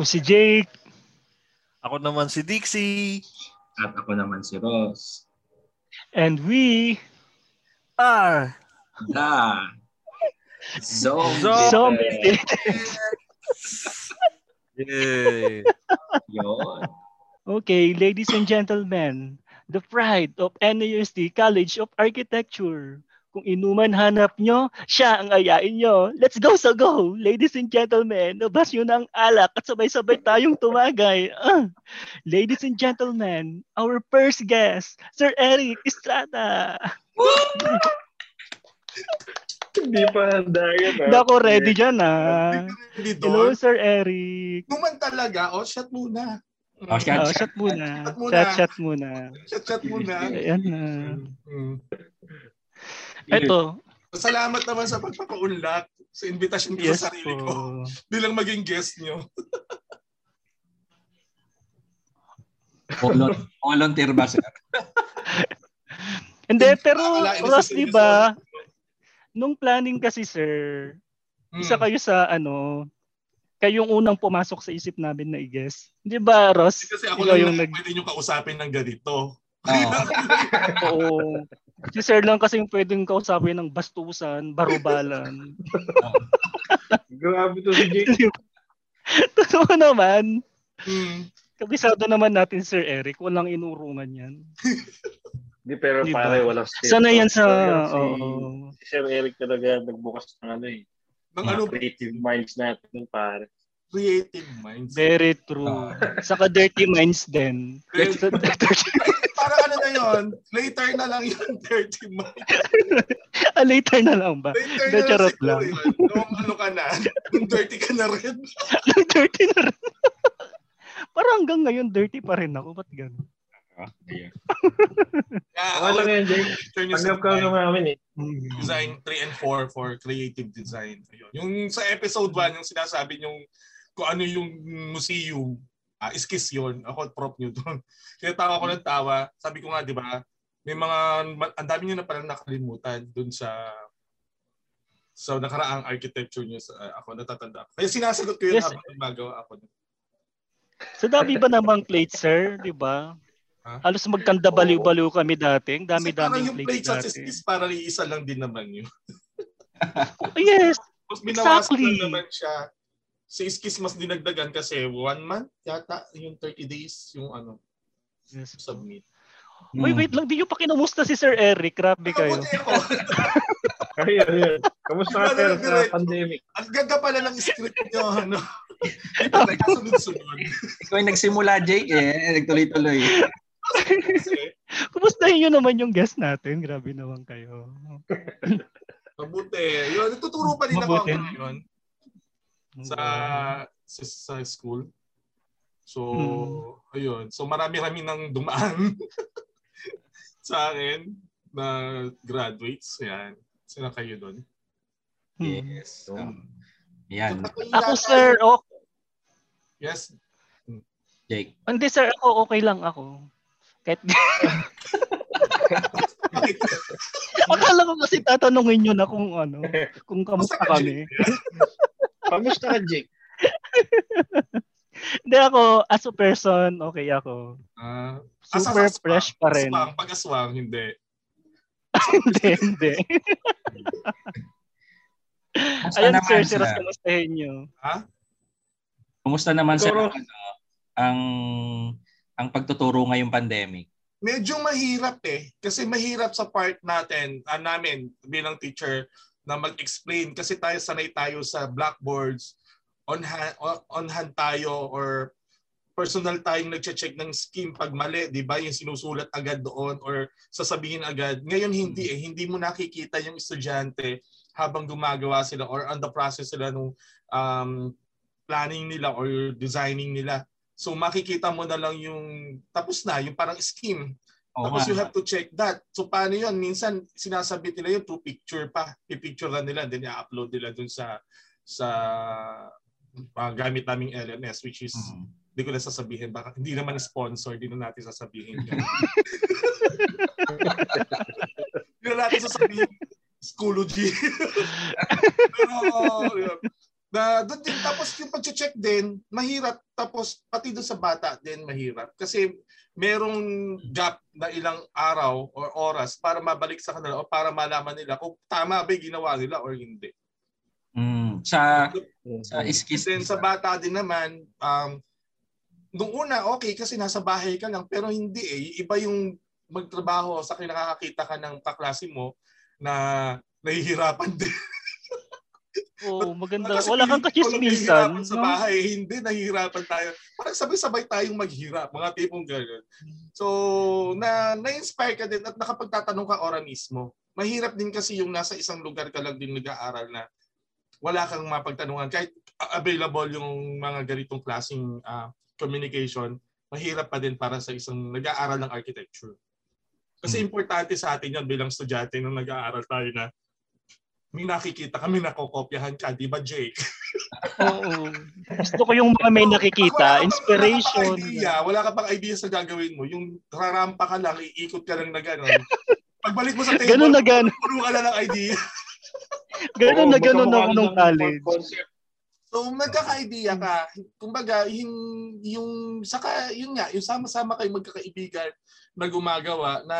Ako si Jake. Ako naman si Dixie. At ako naman si Ross. And we are the Zombie. Zombie. Yay. Yun. Okay, ladies and gentlemen, the pride of NAUSD College of Architecture. Kung inuman hanap nyo, siya ang ayain nyo. Let's go sa go! Ladies and gentlemen, nabas nyo ng alak at sabay-sabay tayong tumagay. Uh, ladies and gentlemen, our first guest, Sir Eric Estrada. Hindi pa handa yun. Hindi ako ready dyan ah. Hello. Sir Eric. Numan talaga. O, shot muna. Oh, shot, Oh, shot muna. Shot muna. Chat, chat muna. Shot, shot muna. Ayan na. Ito. Salamat naman sa pagpapaunlak sa invitation ko Yes sa sarili po. ko bilang maging guest nyo. Volun- volunteer ba, sir? Hindi, pero Ross, di ba, nung planning kasi, sir, Mm. isa kayo sa, ano, kayong unang pumasok sa isip namin na i-guess. Di ba, Ross? Kasi ako lang yung yung nag... pwede nyo kausapin ng ganito. Oo. Oo. Si Sir lang kasi yung pwedeng kausapin ng bastusan, barubalan. Grabe to si Jake. Totoo naman. Mm. Kabisado naman natin, Sir Eric. Walang inurungan yan. Hindi, pero Di ba? pare, walang step. Sana yan sa... Si, Oo. si Sir Eric talaga nagbukas ng ano eh. Ng Mga ano, creative minds natin, pare. creative minds. Very true. Saka dirty minds din. Pero, para ano na yon later na lang yung 30 months. ah, later na lang ba? Later na lang charot lang. yun. Nung ano ka na, nung 30 ka na rin. dirty na rin. Parang hanggang ngayon, dirty pa rin ako. Ba't gano'n? Ayan. Yeah, Okay lang yan, Jake. turn yung Tanggap ka naman namin eh. design 3 and 4 for creative design. Ayun. Yung sa episode 1, yung sinasabi yung kung ano yung museum, ah, skis yun. Ako, prop nyo doon. Kaya tawa ko ng tawa. Sabi ko nga, di ba, may mga, ang dami nyo na palang nakalimutan doon sa sa nakaraang architecture nyo sa ah, ako natatanda. ko. Kaya sinasagot ko yun Yes. habang gumagawa ako. Sa dami ba namang plates, sir? Di ba? Ha? Halos magkanda baliw-baliw kami dati. Ang Dami-daming yung plates plates at dati. parang iisa lang din naman yun. Yes. Mas binawasan Exactly. lang naman siya. Si Iskis mas dinagdagan kasi one month yata yung 30 days yung ano yes. submit. Wait, wait lang. Di nyo pa kinumusta si Sir Eric. Grabe kayo. Ako. Ayun, ayun. Kamusta ka, sir, sa pandemic? Ang ganda pala ng script niyo ano. Ba nagkasunod-sunod? Ikaw yung nagsimula, Jake, eh. Nagtuloy-tuloy. Kumustahin nyo naman yung guest natin. Grabe naman kayo. mabuti. Yun, nagtuturo pa din ako Mabuti. hanggang ngayon sa, sa sa school. So, Hmm. ayun. So marami-rami nang dumaan sa akin na graduates. Yan. Sila kayo doon. Hmm. Yes. Um, yan, Ako, sir, oh, Yes. Jake. hindi, sir, ako, okay lang ako. Kahit, akala ko kasi tatanungin nyo na kung ano, kung kamusta kami. Kamusta ka, Jake? Hindi ako, as a person, okay ako. Ah, Super Asa- fresh pa rin. Aswang, pag-aswang, hindi. hindi, hindi. Ayan, naman, sir, sir? sir, kamustahin nyo. Kumusta naman, sir, ang, ano, ang, ang pagtuturo ngayong pandemic? Medyo mahirap eh. Kasi mahirap sa part natin, ah, namin bilang teacher, na mag-explain. Kasi tayo sanay tayo sa blackboards, on hand, on hand tayo or personal tayong nagche-check ng scheme pag mali, 'di ba? Yung sinusulat agad doon or sasabihin agad. Ngayon hindi eh, hindi mo nakikita yung estudyante habang gumagawa sila or on the process sila nung um, planning nila or designing nila. So makikita mo na lang yung tapos na, yung parang scheme. Oo Tapos nga. you have to check that. So paano yun? Minsan sinasabit nila yun through picture pa. Pipicture nila then i-upload nila dun sa sa uh, gamit naming LMS which is Mm. hindi ko na sasabihin baka hindi naman sponsor hindi na natin sasabihin yun. hindi na natin sasabihin Schoology. Pero yun. Na doon din tapos yung pag-check din, mahirap tapos pati doon sa bata din mahirap kasi merong gap na ilang araw or oras para mabalik sa kanila o para malaman nila kung tama ba yung ginawa nila or hindi. Mm. Sa sa And skis then sa bata din naman, um, nung una okay kasi nasa bahay ka lang pero hindi eh. Iba yung magtrabaho sa kinakakita ka ng kaklase mo na nahihirapan din. Oh, maganda. Kasi Wala kang kachismisan. Sa no? bahay, hindi nahihirapan tayo. Parang sabay-sabay tayong maghirap, mga tipong gano'n. So, na na-inspire ka din at nakapagtatanong ka ora mismo. Mahirap din kasi yung nasa isang lugar ka lang din nag-aaral na wala kang mapagtanungan. Kahit available yung mga ganitong klaseng ah, communication, mahirap pa din para sa isang nag-aaral ng architecture. Kasi importante sa atin yan bilang estudyante nung nag-aaral tayo na may nakikita kami nakokopyahan ka, di ba Jake? Oo. Gusto ko yung mga may nakikita, inspiration. Wala ka pang idea, wala ka pang idea sa gagawin mo. Yung rarampa ka lang, iikot ka lang na gano'n. Pagbalik mo sa table, Ganun na ganun. puro ka lang ng idea. Ganun Oo, na ganun ako nung ng college. Concept. So nagkaka-idea ka. Kumbaga, yung, yung, saka, yun nga, yung sama-sama kayo magkakaibigan na gumagawa na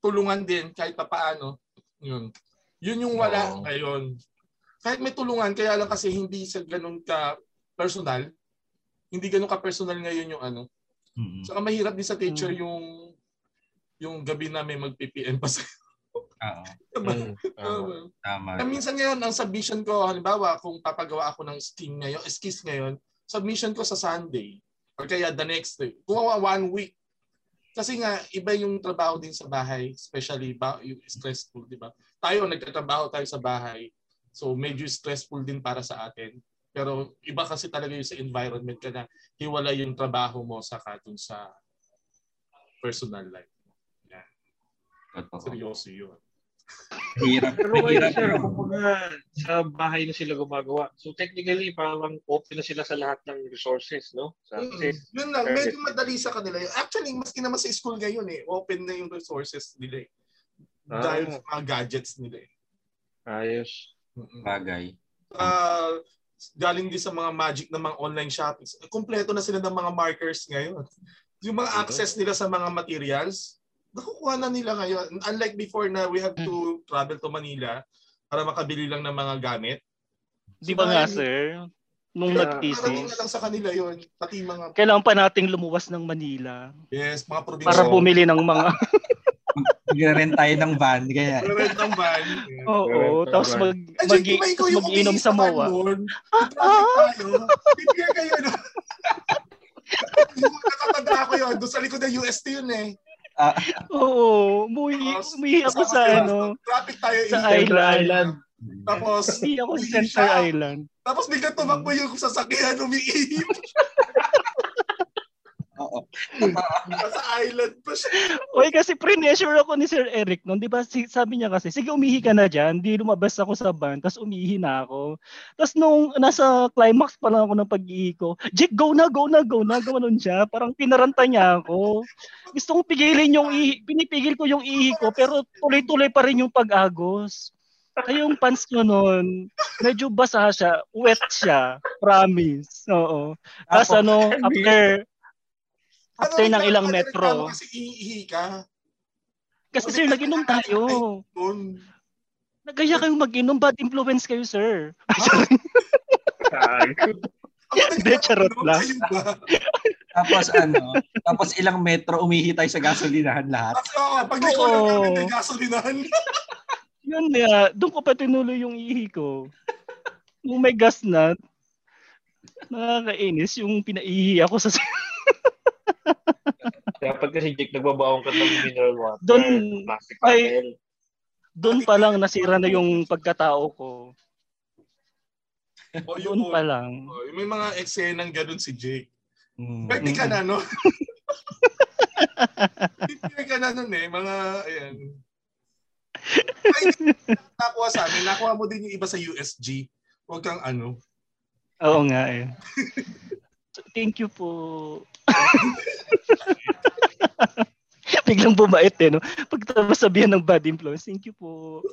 tulungan din kahit pa paano. Yun. Yun yung wala Oo. ngayon. Kahit may tulungan, kaya lang kasi hindi sa ganun ka personal. Hindi ganun ka personal ngayon yung ano. Mm. Saka mahirap din sa teacher Mm. yung yung gabi namin mag-PPM pa sa Oo. Mm, tama. Tama. Na minsan ngayon, ang submission ko, halimbawa, kung papagawa ako ng scheme ngayon, skis ngayon, submission ko sa Sunday. Or kaya the next day. Kung one week. Kasi nga, iba yung trabaho din sa bahay, especially ba, yung stressful, di ba? Tayo, nagtatrabaho tayo sa bahay. So, medyo stressful din para sa atin. Pero iba kasi talaga yung sa environment ka na hiwala yung trabaho mo sa dun sa personal life. Totoo. Seryoso yun. Hirap. Pero ngayon sir, yun. kumbaga sa bahay na sila gumagawa. So technically, parang open na sila sa lahat ng resources, no? Sa Mm. Yun lang, medyo madali sa kanila. Actually, maski naman sa school ngayon eh, open na yung resources nila eh. Ah. Dahil sa mga gadgets nila eh. Ayos. Mm-mm. Bagay. Ah, galing din sa mga magic na mga online shoppings. Kompleto na sila ng mga markers ngayon. Yung mga access nila sa mga materials, nakukuha na nila ngayon. Unlike before na we have to travel to Manila para makabili lang ng mga gamit. Di ba nga, sir? Nung Yeah. Parating nag-thesis, na lang sa kanila yon Pati mga, kailangan pa nating lumuwas ng Manila yes, mga probinsya. para bumili ng mga Mag-rent tayo ng van. Kaya, Rent ng van. Oo, Correct, tapos correct. mag mag, tapos mag-inom sa. Traffic tayo. Prepare kayo, no? Yung Nakatanda ko yun. Doon sa likod ng UST yun eh. Oo, umuwi, Tapos, umuwi ako sa ano, Traffic tayo. sa island. Island. Tapos, Umuwi ako sa siya. Island. Tapos bigla tumakbo yung sasakyan, umiihip. oo. Sa island pa siya. Oy, kasi pre-measure ako ni Sir Eric noon. Di ba si- sabi niya kasi, sige umihi ka na dyan. Di lumabas ako sa van. Tapos umihi na ako. Tapos nung nasa climax pa lang ako ng pag-ihi ko, Jake, go na, go na, go na. Ganoon siya. Parang pinaranta niya ako. Gusto kong pigilin yung ihi. Pinipigil ko yung ihi ko. Pero tuloy-tuloy pa rin yung pag-agos. Kaya yung pants ko noon, medyo basa siya. Wet siya. Promise. Oo. Tapos ano, after After ng ilang metro. Kasi iihi ka. Kasi sir, nag-inom tayo. Nagaya kayong mag-inom, bad influence kayo, sir. Hindi, charot lang. Tapos ano, tapos ilang metro umihi tayo sa gasolinahan lahat. At oo, pag liko lang may gasolinahan. Yun nga, doon ko pa tinuloy yung ihi ko. Nung may gas na, nakakainis yung pinaihi ako sa Dapat kasi Jake, nagbabaon ka ng mineral water. Doon- plastic ay, doon pa lang nasira na yung pagkatao ko. O yun Doon pa lang. Oh, may mga eksenang ganun si Jake. Mm. Pwede ka na, no? Pwede ka na nun eh. Mga, ayan. Ay, nakuha sa amin. Nakuha mo din yung iba sa USG. Huwag kang ano. Oo nga eh. Thank you po. Biglang bumait eh, no? Pagtapos sabihan ng bad influence, thank you po.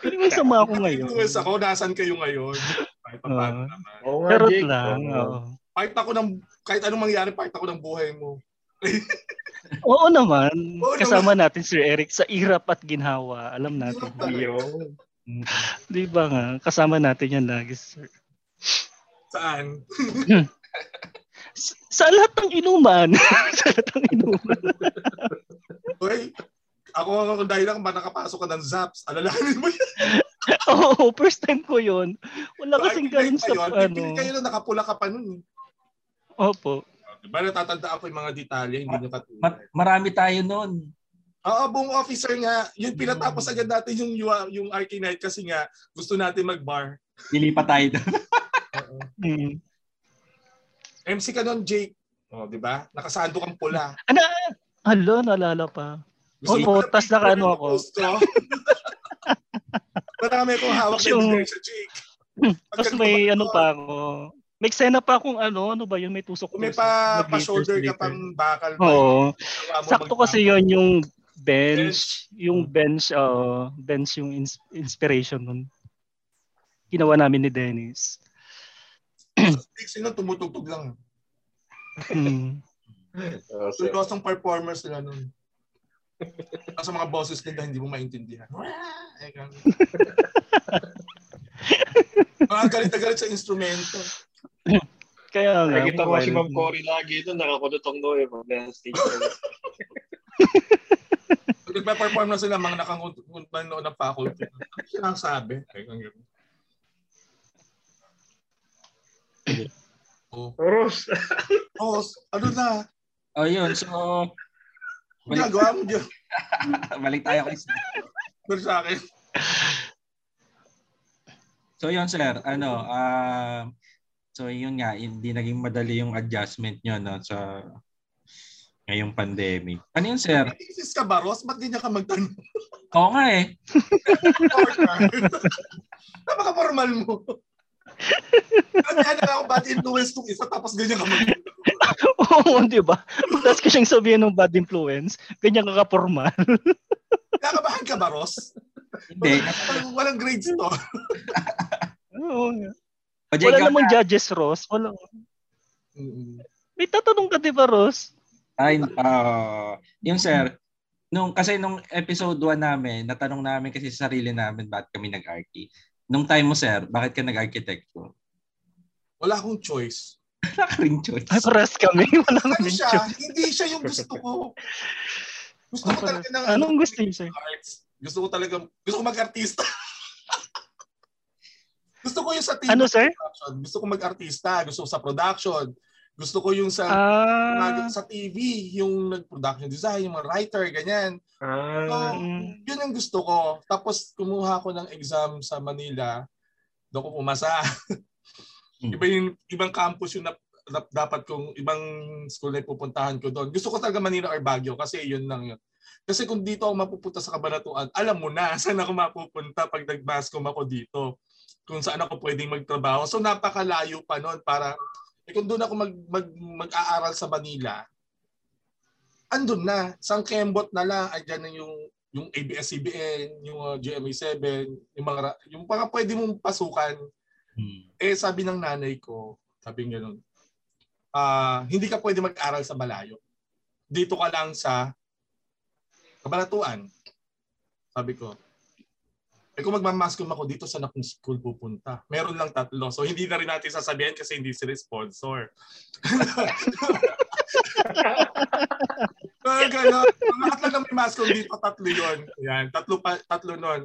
Pwede mo sa masama ako ngayon. Influence ako, nasan kayo ngayon? Kahit pa Oo. naman. Charot Jake. lang. Oo. Oo. Part ako ng, kahit anong mangyari, part ako ng buhay mo. Oo naman. Oo Kasama natin Sir Eric sa irap at ginhawa. Alam natin. Di ba nga? Kasama natin yan lagi, sir. Saan? Sa, sa lahat ng inuman. sa lahat ng inuman. Uy, ako ako dahil lang ba nakapasok ka ng Zaps, alalahanin mo yun. Oo, first time ko yun. Wala kasing Kahit ganun sa ngayon, ano. Pipili kayo na nakapula ka pa nun. Opo. Diba natatandaan ko yung mga detalye, hindi nyo katulad. Ma- marami tayo noon. Oo, buong officer nga, yun pinatapos agad natin yung yung, yung Arky Night kasi nga gusto natin mag-bar. Dilipat tayo doon. Hmm. MC ka nun, Jake. Oh, di ba? Nakasando kang pula. Ano? Hala, naalala pa. Gusto Oo, mo tas naka ano ako. Gusto. Marami akong hawak na Yung- sa Jake. Tapos may ano pa ako. May eksena pa akong ano, ano ba yun? May tusok Kung may pa, na pa shoulder ka pang bakal pa. Oo. Sakto kasi yon yung bench, Bench. yung bench, uh, bench yung ins- inspiration nun. Ginawa namin ni Dennis. Sino tumutugtog lang. Hmm. Oo, sir. Seryoso ang performers nila nun. Kasi mga bosses nila hindi mo maintindihan. Eh. Mga galit na galit sa instrumento. Kaya nga. Nakikita ko si Ma'am Cory lagi doon, nakakulutong no eh, pag nasa stage na. Pag nagpa-perform na sila, mga nakanguntan noon ng faculty. Ano sinasabi? Ay, ganun. Oh. Ros, oh, ano na? Oh, yun. So, Ano Ginagawa mo dyan? balik tayo kay Pero sa akin. So yun sir, ano, ah so yun nga, hindi naging madali yung adjustment nyo no, sa ngayong pandemic. Ano yun sir? Isis ka ba, Ross? Ba't ganyan ka magtanong? Oo nga eh. Napaka-formal mo. Kaya na ako bad influence tong isa tapos ganyan ka mag Oo, di ba? Tapos ko siyang sabihin ng bad influence, ganyan ka ka-formal. Nakabahan ka ba, Ross? Hindi. Walang, walang grades to. Oo. nga. O, Jay, Wala namang na. judges, Ross. Wala. May tatanong ka, di ba, Ross? Ay, ah, yung sir, nung kasi nung episode 1 namin, natanong namin kasi sa sarili namin bakit kami nag-archi. Nung time mo sir, bakit ka nag-architecture? Wala akong choice. Wala ka rin choice. Ay, paras kami. Wala Ano kami siya? choice. Hindi siya yung gusto ko. Gusto ko talaga ng ano, Anong gusto niyo, sir? arts. Gusto ko talaga, gusto ko mag-artista. gusto ko yung sa TV Ano, sir? production. Gusto ko mag-artista. Gusto ko sa production. Gusto ko yung sa Ah, sa TV, yung nag-production design, yung mga writer, ganyan. ah, So, yun yung gusto ko. Tapos kumuha ko ng exam sa Manila. Doon ko pumasa. Hmm. Iba yung ibang campus yung nap, nap- dapat kong ibang school na pupuntahan ko doon. Gusto ko talaga Manila or Baguio kasi yun lang yun. Kasi kung dito ako mapupunta sa Kabanatuan, alam mo na saan ako mapupunta pag nag-bascom ako dito. Kung saan ako pwedeng magtrabaho. So napakalayo pa noon para eh, kung doon ako mag, mag, mag-aaral sa Manila, andun na. Sang Kembot na lang, andyan na yung yung ABS-CBN, yung uh, GMA7, yung mga yung mga pwede mong pasukan. Hmm. Eh sabi ng nanay ko, sabi niya nun, ah, hindi ka pwede mag-aral sa malayo. Dito ka lang sa Kabanatuan. Sabi ko, eh kung magmamascom ako dito, saan akong school pupunta? Meron lang tatlo. So hindi na rin natin sasabihin kasi hindi sila sponsor. Pero gano'n. Lahat lang ng may mascom dito, tatlo yun. Yan, tatlo, pa, tatlo nun.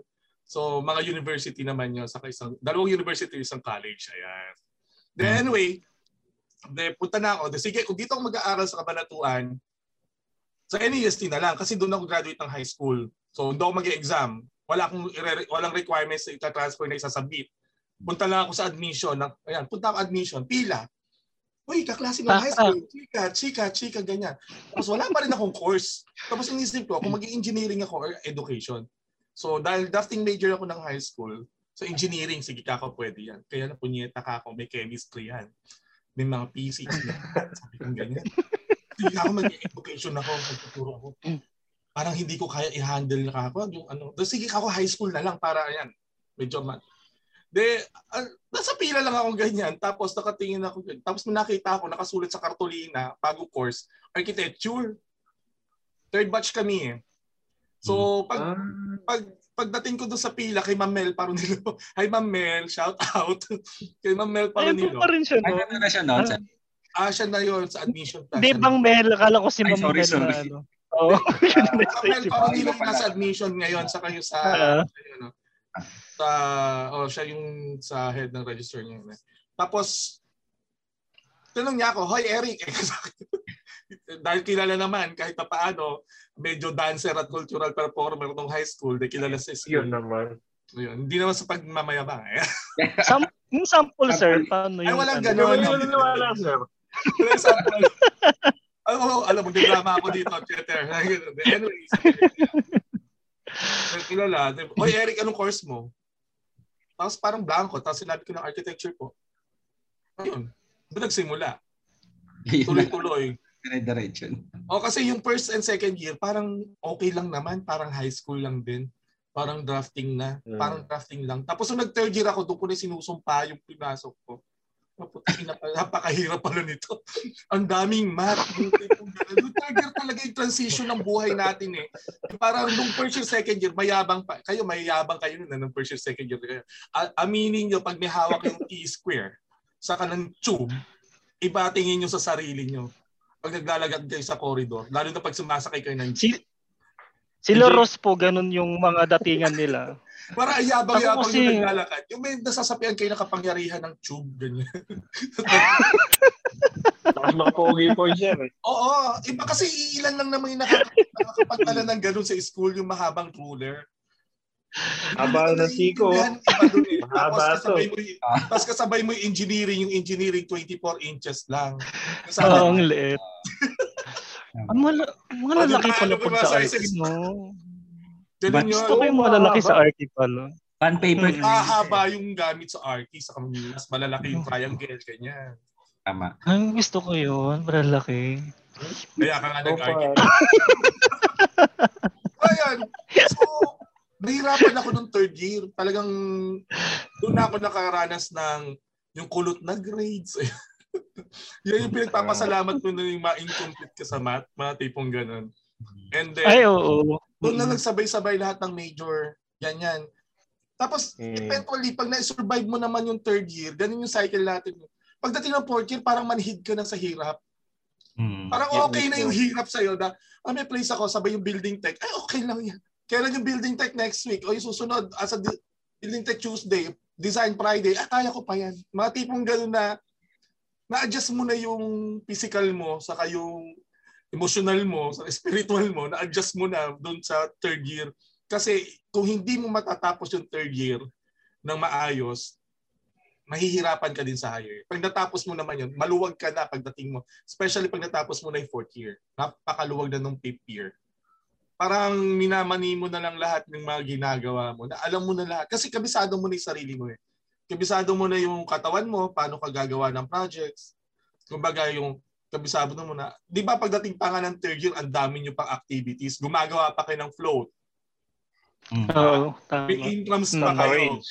So, mga university naman yun. Saka isang, dalawang university, isang college. Ayan. Then anyway, de, punta na ako. De, sige, kung dito ako mag-aaral sa Kabanatuan, sa NEST na lang kasi doon ako graduate ng high school. So, doon ako mag-exam. Wala akong walang requirements na ita-transfer na isasabit. Punta lang ako sa admission. Na, ayan, punta ako admission. Pila. Uy, kaklase ng high school. Chika, chika, chika, ganyan. Tapos wala pa rin akong course. Tapos inisip ko, kung mag-engineering ako or education. So, dahil drafting major ako ng high school, so engineering, sige ka ako pwede yan. Kaya napunyeta ka ako, may chemistry yan. May mga physics na. Sabi ko ganyan. Sige ako mag-education ako, magtuturo ako. Parang hindi ko kaya i-handle na ako. Yung ano, so, sige ako high school na lang para yan. Medyo mat. De, ah, nasa pila lang ako ganyan. Tapos nakatingin ako ganyan. Tapos may nakita ako, nakasulat sa kartolina, bago course, architecture. Third batch kami eh. So, pag, Ah, pag pagdating ko doon sa pila kay Ma'am Mel Paronilo. Hi Ma'am Mel, shout out. kay Ma'am Mel Ay, Paronilo. pa rin siya, no? Ano na siya noon, sir? Ah, siya na yun sa admission class. Hindi bang Mel? Akala ko si Ay, Ma'am sorry, Mel na sorry. ano. Oo. Paronilo Iba pala. nasa admission ngayon sa kayo sa Ah. ano, sa oh siya yung sa head ng register niya. eh. Tapos tinanong niya ako, "Hoy Eric." Dahil kilala naman kahit pa paano, medyo dancer at cultural performer nung high school, de kilala sa school. yun naman. Yun. Hindi naman sa pagmamayabang. Eh. Sam yung sample, sir, paano Ay, yung... walang ano? ganun. Yun, yun, yun, wala, sir. For alam mo, alam mo, drama ako dito, Twitter. Anyways. Kilala. Oy, Eric, anong course mo? Tapos parang blanco. Tapos sinabi ko ng architecture po. Ayun. Doon nagsimula. Tuloy-tuloy. Dire-diretso. O kasi yung first and second year, parang okay lang naman. Parang high school lang din. Parang drafting na. Mm. Parang drafting lang. Tapos nung nag-third year ako, doon ko na sinusumpa yung pinasok ko. Napakahirap pala nito. Ang daming math. Year talaga yung transition ng buhay natin eh. Parang nung first year, second year, mayabang pa. Kayo, mayabang kayo na nung first year, second year. Kayo. Aminin nyo, pag may hawak yung T-square, saka ng tube, iba tingin nyo sa sarili nyo. Pag naglalagad kayo sa corridor, lalo na pag sumasakay kayo ng Si, si Loros po, ganun yung mga datingan nila. Para ayabang-yabang kasi- yung naglalakad. Yung may nasasapian kayo na kapangyarihan ng tube, ganyan. Tapos makapogi po siya. Eh. Oo, iba kasi ilan lang naman yung nakaka- nakakapagtala ng ganun sa school, yung mahabang ruler. Haba iba dun eh. Mahaba kasabay to. tapos kasabay mo yung engineering, yung engineering 24 inches lang. Oo, Kasama, ang liit. Ang mala- malalaki pala Ano ba pag ba sa isa- no? Gusto ko yung malalaki sa RT pala. Fan paper. Mm. Mahaba yung gamit sa RT, sa mas malalaki yung triangle, ganyan. Tama. Ang gusto ko yun, malalaki. Kaya ka nga. Opa. Ayan. So, nahirapan ako nung third year. Talagang doon na ako nakaranas ng yung kulot na grades. Yan yung pinagpapasalamat mo na yung ma-incomplete ka sa math, mga tipong ganun. And then, Ay, oo. doon na nagsabay-sabay lahat ng major. Yan, yan. Tapos, Mm. eventually, pag na-survive mo naman yung third year, ganun yung cycle natin. Pagdating ng fourth year, parang manhid ka na sa hirap. Mm. Parang Yeah, okay me na yung hirap sa'yo na, ah, may place ako, sabay yung building tech. Ay, okay lang yan. Kailan yung building tech next week? O yung susunod, as a di- building tech Tuesday, design Friday, ah, kaya ko pa yan. Mga tipong gano'n na, na-adjust mo na yung physical mo, saka yung emotional mo, sa spiritual mo, na-adjust mo na doon sa third year. Kasi kung hindi mo matatapos yung third year ng maayos, mahihirapan ka din sa higher. Pag natapos mo naman yun, maluwag ka na pagdating mo. Especially pag natapos mo na yung fourth year. Napakaluwag na nung fifth year. Parang minamani mo na lang lahat ng mga ginagawa mo. Na alam mo na lahat. Kasi kabisado mo na yung sarili mo eh. Kabisado mo na yung katawan mo, paano ka gagawa ng projects. Kumbaga yung kabisado mo na. Di ba pagdating pa nga ng third year, ang dami nyo pang activities. Gumagawa pa kayo ng float. Mm. Oo, tama. May incomes pa kayo. Arrange.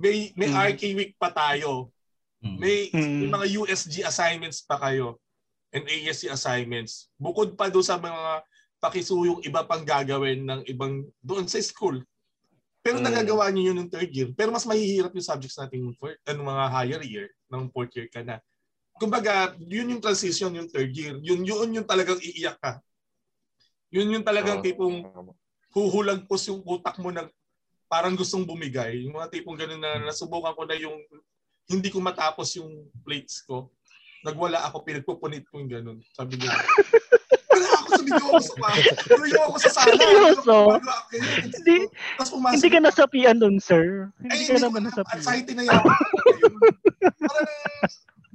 May, may Mm. RK week pa tayo. Mm. May, Mm. may mga USG assignments pa kayo and ASC assignments. Bukod pa doon sa mga pakisuyong iba pang gagawin ng ibang doon sa school. Pero Mm. nagagawa niyo yun ng third year. Pero mas mahihirap yung subjects natin ng fourth, ano, mga higher year, ng fourth year ka na. Kumbaga, yun yung transition yung third year. Yun yun yung talagang iiyak ka. Yun yung talagang Oo. tipong huhulagpos yung utak mo na parang gustong bumigay. Yung mga tipong ganun na nasubukan ko na yung hindi ko matapos yung plates ko. Nagwala ako, pinagpupunit ko yung ganun. Sabi niya, sa video ako sa sala. Seryoso? Ako. Hindi, Tapos pumasok. hindi ka nasapian dun, sir. Ay, Hindi ka naman nasapian. Anxiety na yan. parang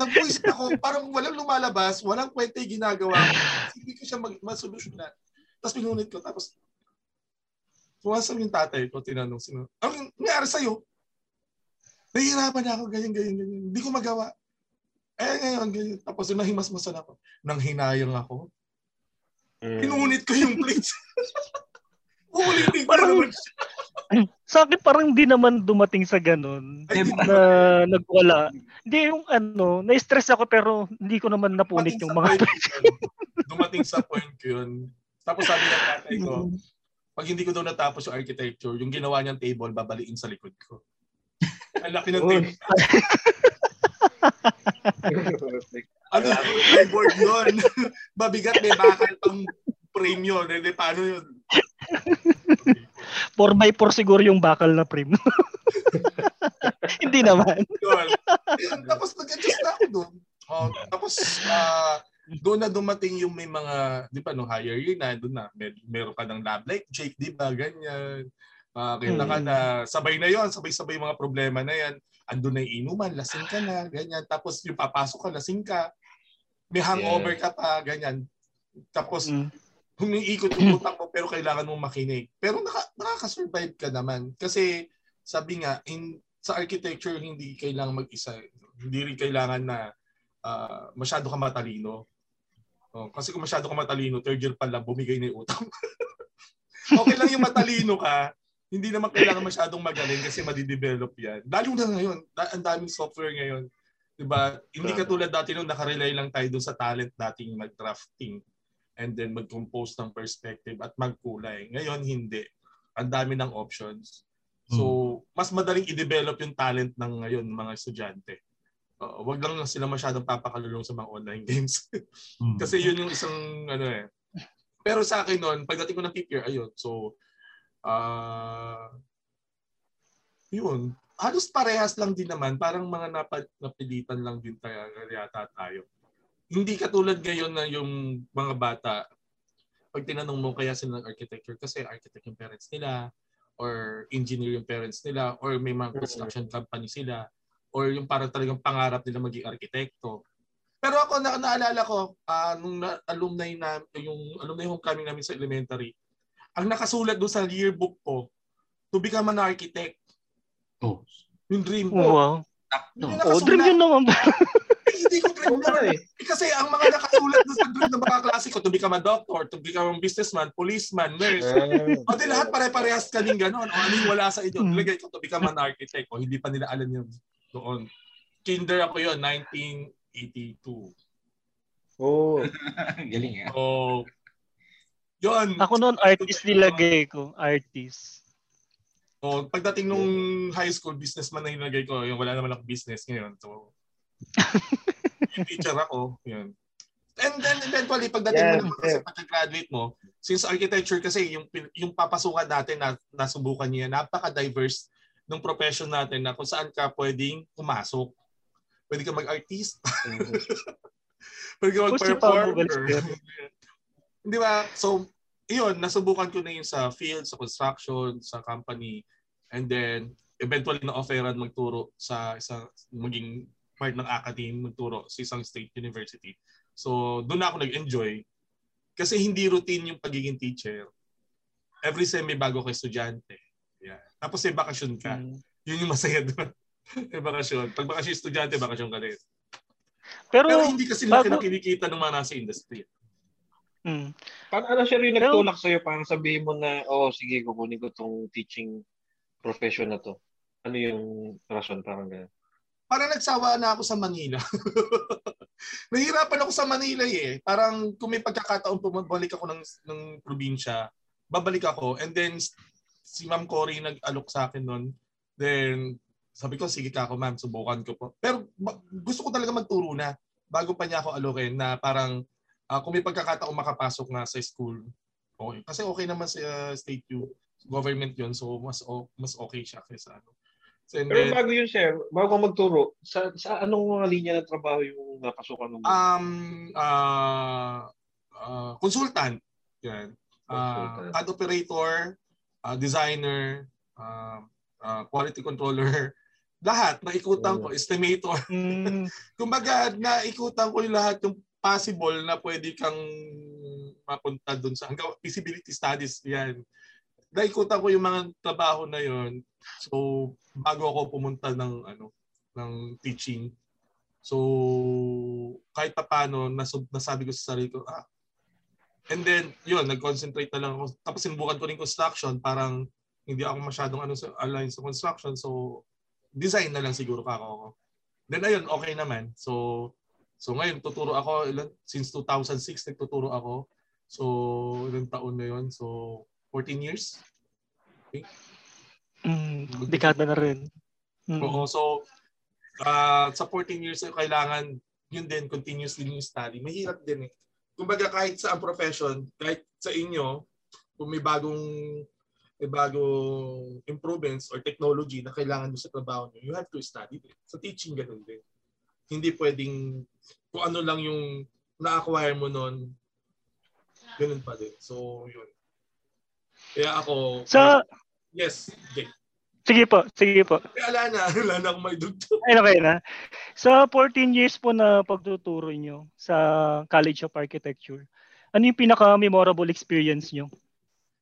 nagpuisip ako, parang walang lumalabas, walang kwenta yung ginagawa ko. Hindi ko siya mag masolusyonan. Tapos pinunit ko, tapos pumasok yung tatay ko, tinanong sino, anong nangyari sa'yo? Nahihirapan na ako, ganyan, ganyan, ganyan. Hindi ko magawa. Eh, ngayon, ganyan. Tapos yung nahimasmasan ako. Nang hinayang ako. Mm. Pinunit ko yung plates. Uulitin Parang-. Sa akin parang hindi naman dumating sa ganun Ay, na nagwala. Hindi yung ano, na-stress ako pero hindi ko naman napunit dumating yung mga ko yun. Dumating sa point ko yun. Tapos sabi ng tatay ko, pag hindi ko daw natapos yung architecture, yung ginawa niyang table, babaliin sa likod ko. Ang laki ng table. Ano yung board yun? Mabigat, may bakal pang frame yun. Hindi, paano yun? 4x4 siguro yung bakal na frame. hindi naman. Yun. Tapos nag-adjust na ako doon. Oh, tapos ah, doon na dumating yung may mga, di ba, no, higher year na, doon na, may, meron ka ng lab like Jake, di ba, ganyan. Uh, kita ka Mm. na, sabay na yon sabay-sabay mga problema na yan. Andun na yung inuman, lasing ka na, ganyan. Tapos yung papasok ka, lasing ka. May hangover ka pa, ganyan. Tapos Mm. humiikot yung utak mo pero kailangan mong makinig. Pero naka, nakaka-survive ka naman. Kasi sabi nga, in, sa architecture hindi kailangan mag-isa. Hindi rin kailangan na ah, masyado ka matalino. Oh, kasi kung masyado ka matalino, third year pa lang, bumigay na yung utak. okay lang yung matalino ka, hindi naman kailangan masyadong magaling kasi madidevelop yan. Lalo na ngayon, ang daming software ngayon. Diba? Hindi katulad dati nung nakarely lang tayo dun sa talent dating mag-drafting and then mag-compose ng perspective at magkulay. Ngayon, hindi. Ang dami ng options. So, mas madaling i-develop yung talent ng ngayon mga estudyante. Uh, wag lang sila masyadong papakalulong sa mga online games. Mm. Kasi yun yung isang ano eh. Pero sa akin noon, pagdating ko ng fifth year, ayun. So, ah yun. Halos parehas lang din naman. Parang mga napa, napilitan lang din tayo, yata tayo. Hindi katulad ngayon na yung mga bata, pag tinanong mo kaya sila ng architecture, kasi architect yung parents nila, or engineer yung parents nila, or may mga construction company sila, or yung parang talagang pangarap nila maging arkitekto. Pero ako, na naalala ko, ah, nung na, alumni na, yung alumni homecoming namin sa elementary, ang nakasulat doon sa yearbook ko, to become an architect. Oh, Yung dream ko. Wow. sakto. Yung Oh, dream yun naman. Hindi ko dream yun. eh. Kasi ang mga nakasulat doon sa dream ng mga klase ko, to become a doctor, to become a businessman, policeman, nurse. O di lahat pare-parehas kaning gano'n. O ano yung wala sa inyo? Hmm. Ilagay ko to become an architect. O hindi pa nila alam yun noon. Kinder ako yun, 1982. Oo. Galing ah. So, yun. Ako noon artist nilagay ko. Artist. O, pagdating nung high school, businessman na nilagay ko. Yung wala naman ako business ngayon. So, yung teacher ako. Yun. And then eventually, pagdating Yeah, mo naman kasi yeah. pagka-graduate mo, since architecture kasi, yung, yung papasukan natin na nasubukan niya, napaka-diverse ng profession natin na kung saan ka pwedeng pumasok. Pwede ka mag-artist, pwede ka Oh, si mag-perform. Pablo Valenzuela. Di ba? So, yun, nasubukan ko na yun sa field, sa construction, sa company. And then, eventually na-offeran magturo sa isang maging part ng academy, magturo sa isang state university. So, doon ako nag-enjoy. Kasi hindi routine yung pagiging teacher. Every sem may bago ka estudyante. Yeah. Tapos may bakasyon ka. Mm. Yun yung masaya doon. may bakasyon. Pag bakasyon estudyante, bakasyon ka rin. Pero, Pero hindi kasi laki bago- na kinikita ng mga nasa industry. Mm, Paano ano siya rin nagtulak sa'yo para sabihin mo na, oh, sige, kukunin ko tong teaching profession na to. Ano yung rason parang gano'n? parang nagsawa na ako sa Manila. Nahirapan ako sa Manila eh. Parang kung may pagkakataon bumalik ako ng, ng probinsya, babalik ako. And then si Ma'am Cory nag-alok sa akin noon. Then sabi ko, sige ka ako ma'am, subukan ko po. Pero ba- gusto ko talaga magturo na bago pa niya ako alokin na parang ah, kung may pagkakataon makapasok nga sa school, okay. Kasi okay naman sa uh, state U, government yun, so mas o- mas okay siya kaysa ano. So, and Pero then- bago yun, sir, bago magturo, sa, sa anong mga linya ng trabaho yung napasukan mo? Um, uh, uh, consultant. Yan. Uh, Consultant. CAD operator, uh, designer, uh, uh, quality controller, lahat. Naikutan ko, estimator. mm, Kumbaga, naikutan ko yung lahat yung possible na pwede kang mapunta dun sa hanggang feasibility studies yan. Naikutan ko yung mga trabaho na yon. So, bago ako pumunta ng ano ng teaching. So, kahit pa paano, nasub, nasabi ko sa sarili ko, ah, and then, yun, nag-concentrate na lang ako. Tapos sinubukan ko rin construction, parang Hindi ako masyadong ano sa align sa construction. So, design na lang siguro kako ako. Then ayun, okay naman. So, so ngayon tuturo ako ilan, since 2006 nagtuturo ako. So, ilang taon na yon So, 14 years. Mm, dekada na rin. Mm. Oo, so ah, sa 14 years kailangan yun din continuous din yung study. Mahirap din eh. Kumbaga kahit sa profession, kahit sa inyo, kung may bagong may bagong improvements or technology na kailangan mo sa trabaho nyo, you have to study din. Sa teaching, ganun din. Hindi pwedeng kung ano lang yung na-acquire mo noon, ganun pa din. So, yun. Kaya ako, Sa, yes, Jake. sige po, sige po. Kaya wala na, wala na akong may dugtong. Ay, okay na. Sa 14 years po na pagtuturo nyo sa College of Architecture, ano yung pinaka-memorable experience nyo?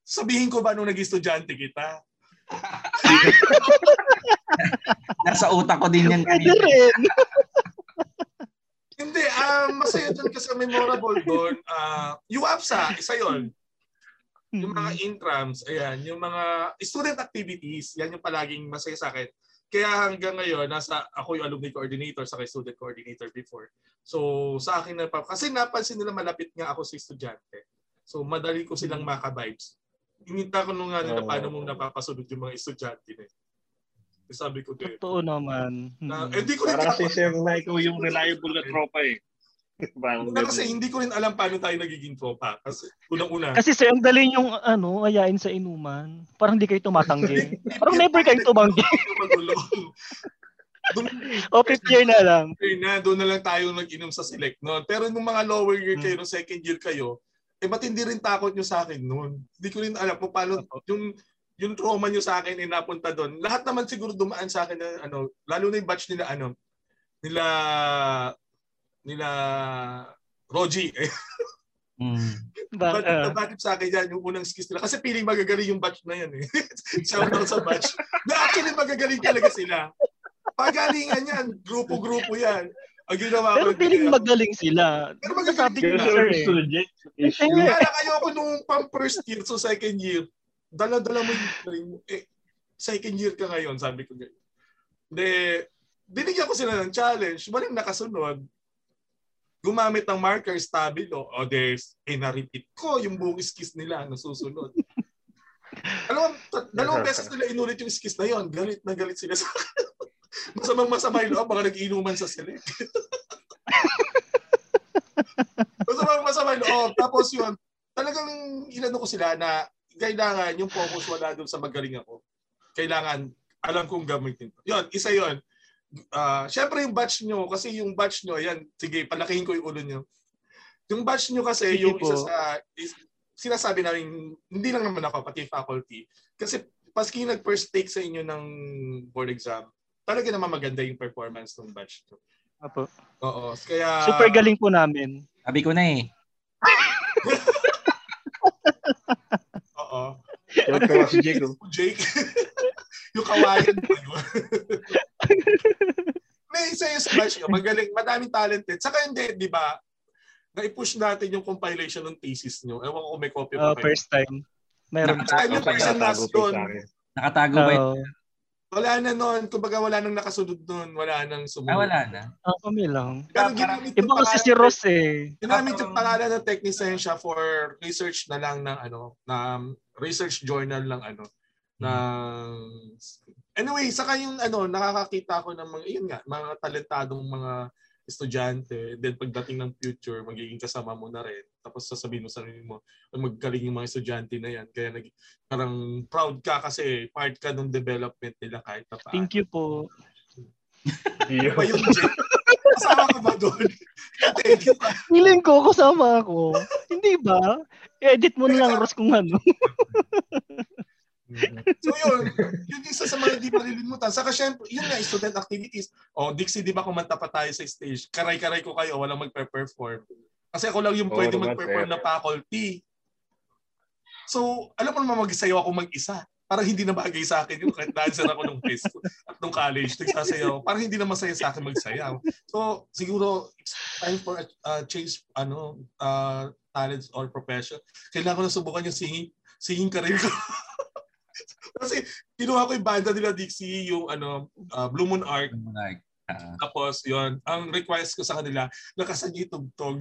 Sabihin ko ba nung nag-estudyante kita? Nasa utak ko din yan Pwede rin. Hindi, ah masaya doon kasi memorable doon. ah yung APSA, isa yon Yung mga intrams, ayan, yung mga student activities, yan yung palaging masaya sa akin. Kaya hanggang ngayon, nasa ako yung alumni coordinator sa student coordinator before. So sa akin na pa, kasi napansin nila malapit nga ako sa estudyante. So madali ko silang maka-vibes. Ininta ko nung nga nila paano mong napapasunod yung mga estudyante na. Eh, Sabi ko din. Totoo naman. Na, Mm. eh, di ko rin Para kasi sir na ikaw yung reliable na tropa eh. Parang kasi hindi ko rin alam paano tayo nagiging tropa. Kasi unang-una. Kasi sir, ang dali yung ano, ayain sa inuman. Parang hindi kayo tumatanggi. Parang never kayo tumanggi. O fifth year na lang. na, doon na lang tayo nag-inom sa select noon. Pero nung mga lower year kayo, nung second year kayo, eh matindi rin takot nyo sa akin noon. Hindi ko rin alam kung paano yung yung trauma nyo sa akin ay napunta doon. Lahat naman siguro dumaan sa akin na ano, lalo na yung batch nila ano, nila nila Roji. Eh, Mm. Ba, But ah, nabatid sa akin yan, yung unang skills nila. Kasi feeling magagaling yung batch na yan eh. Shout out sa batch. Na actually magagaling talaga sila. Pagalingan yan, grupo-grupo yan. Ang ginawa pero ko, kaya- magaling sila. Pero magaling Pero sila. sir, eh. student is Eh, Kaya lang ayoko nung pang first year, so second year, dala-dala mo yung galing mo. Eh, second year ka ngayon, sabi ko ganyan. De, binigyan ko sila ng challenge, walang nakasunod. Gumamit ng marker, stabilo, o des, eh, na-repeat ko yung buong skis nila na susunod. Alam mo, dalawang beses nila inulit yung skis na yon. Galit na galit sila sa akin. Masamang masama yung loob, baka nag-inuman sa select. Masamang masama yung loob. Tapos yun, talagang inano ko sila na kailangan yung focus wala doon sa magaling ako. Kailangan, alam kong gamitin. to. Yun, isa yun. Ah, Siyempre yung batch nyo, kasi yung batch nyo, yan, sige, palakihin ko yung ulo nyo. Yung batch nyo kasi, Sige yung po. isa sa, is, sinasabi namin, hindi lang naman ako, pati faculty. Kasi paski nag-first take sa inyo ng board exam, talaga naman maganda yung performance ng batch nyo. Apo. Oo. Kaya, Super galing po namin. Sabi ko na eh. Shout out si Jake. oh. Jake. yung kawayan mo yun. May isa yung batch nyo, magaling, madaming talented. Saka hindi, di ba, na-push natin yung compilation ng thesis nyo. Ewan ko kung may copy Uh, pa kayo. first time. Meron Nakita po. yung person natago last pa akin. Nakatago ba yun? Wala na noon. Kumbaga wala nang nakasunod noon. Wala nang sumunod. Ah, wala na. Ah, kami lang. Pero ginamit yung Iba kasi si Ross eh. Ginamit yung pangalan ng Techniscience for research na lang ng ano, na research journal lang ano. ng Anyway, saka yung ano, nakakakita ko ng mga, yun nga, mga talentadong mga estudyante. Then pagdating ng future, magiging kasama mo na rin. Tapos sasabihin mo sa sarili mo, "Ay, magkaling yung mga estudyante na yan. Kaya nag, parang proud ka kasi part ka ng development nila kahit pa paano. Thank you po. Yun. Pa yun, Jake? Kasama ka ba doon? Thank you. Feeling ko kasama ako. Hindi ba? Edit mo na lang Ross kung ano. So yun, yun isa sa mga hindi malilimutan. Saka syempre, yun nga, student activities. O, Dixie, di ba kumanta pa tayo sa stage? Karay-karay ko kayo, walang magpe-perform. Kasi ako lang yung Oo pwede mag-perform na faculty. So, alam mo naman mag-isayaw ako mag-isa. Parang hindi na bagay sa akin yung kahit dancer ako nung high school at nung college, nagsasayaw. ako. Parang hindi na masaya sa akin magsayaw. So, siguro, it's time for a uh, change, ano, uh, talents or profession. Kailangan ko na subukan yung singing, singing career ko. Kasi kinuha ko yung banda nila Dixie, yung ano, uh, Blue Moon Arc. Like, ah, Tapos yon ang request ko sa kanila, nakasagi tugtog.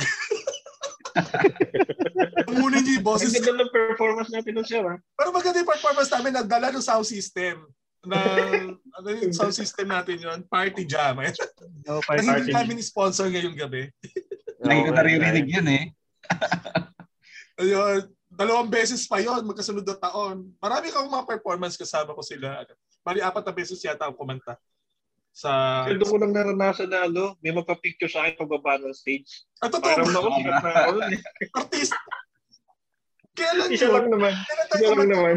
Tumunin niyo yung Ang boses. ganda ng performance natin nun, sir. ah. Pero maganda yung performance namin, nagdala ng sound system. ng ano yung sound system natin yon Party Jam. Eh. No, party. hindi namin sponsor ngayong gabi. lagi ko naririnig yun eh. Ayun, dalawang beses pa yon magkasunod na taon. Marami kang mga performance kasama ko sila. Bali, apat na beses yata ako kumanta. Sa... Sir, doon ko lang naranasan na ano, may magpa-picture sa akin pagbaba ng stage. Ah, totoo Parang ba? nausikat na ako nun eh. Artist. Kailan Isa yun? lang naman. Isa lang naman.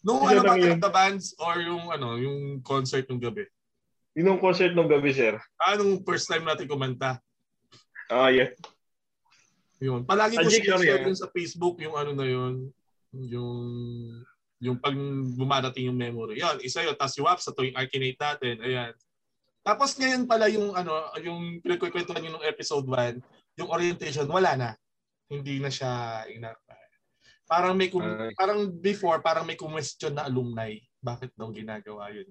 Nung ano ba, the bands or yung ano, yung concert ng gabi? Yun yung concert ng gabi, sir. Anong first time natin kumanta? Ah, yeah. Yun. Palagi ko Ajik, sorry, share ah. yun sa Facebook yung ano na yun. Yung yung pag bumarating yung memory. Yan, isa yun. Tapos yung WAP sa tuwing Arcanate natin. Ayan. Tapos ngayon pala yung ano, yung pinagkukwentuhan nyo ng episode 1, yung orientation, wala na. Hindi na siya ina Parang may kum- Ay. parang before parang may question na alumni. Bakit daw ginagawa yun?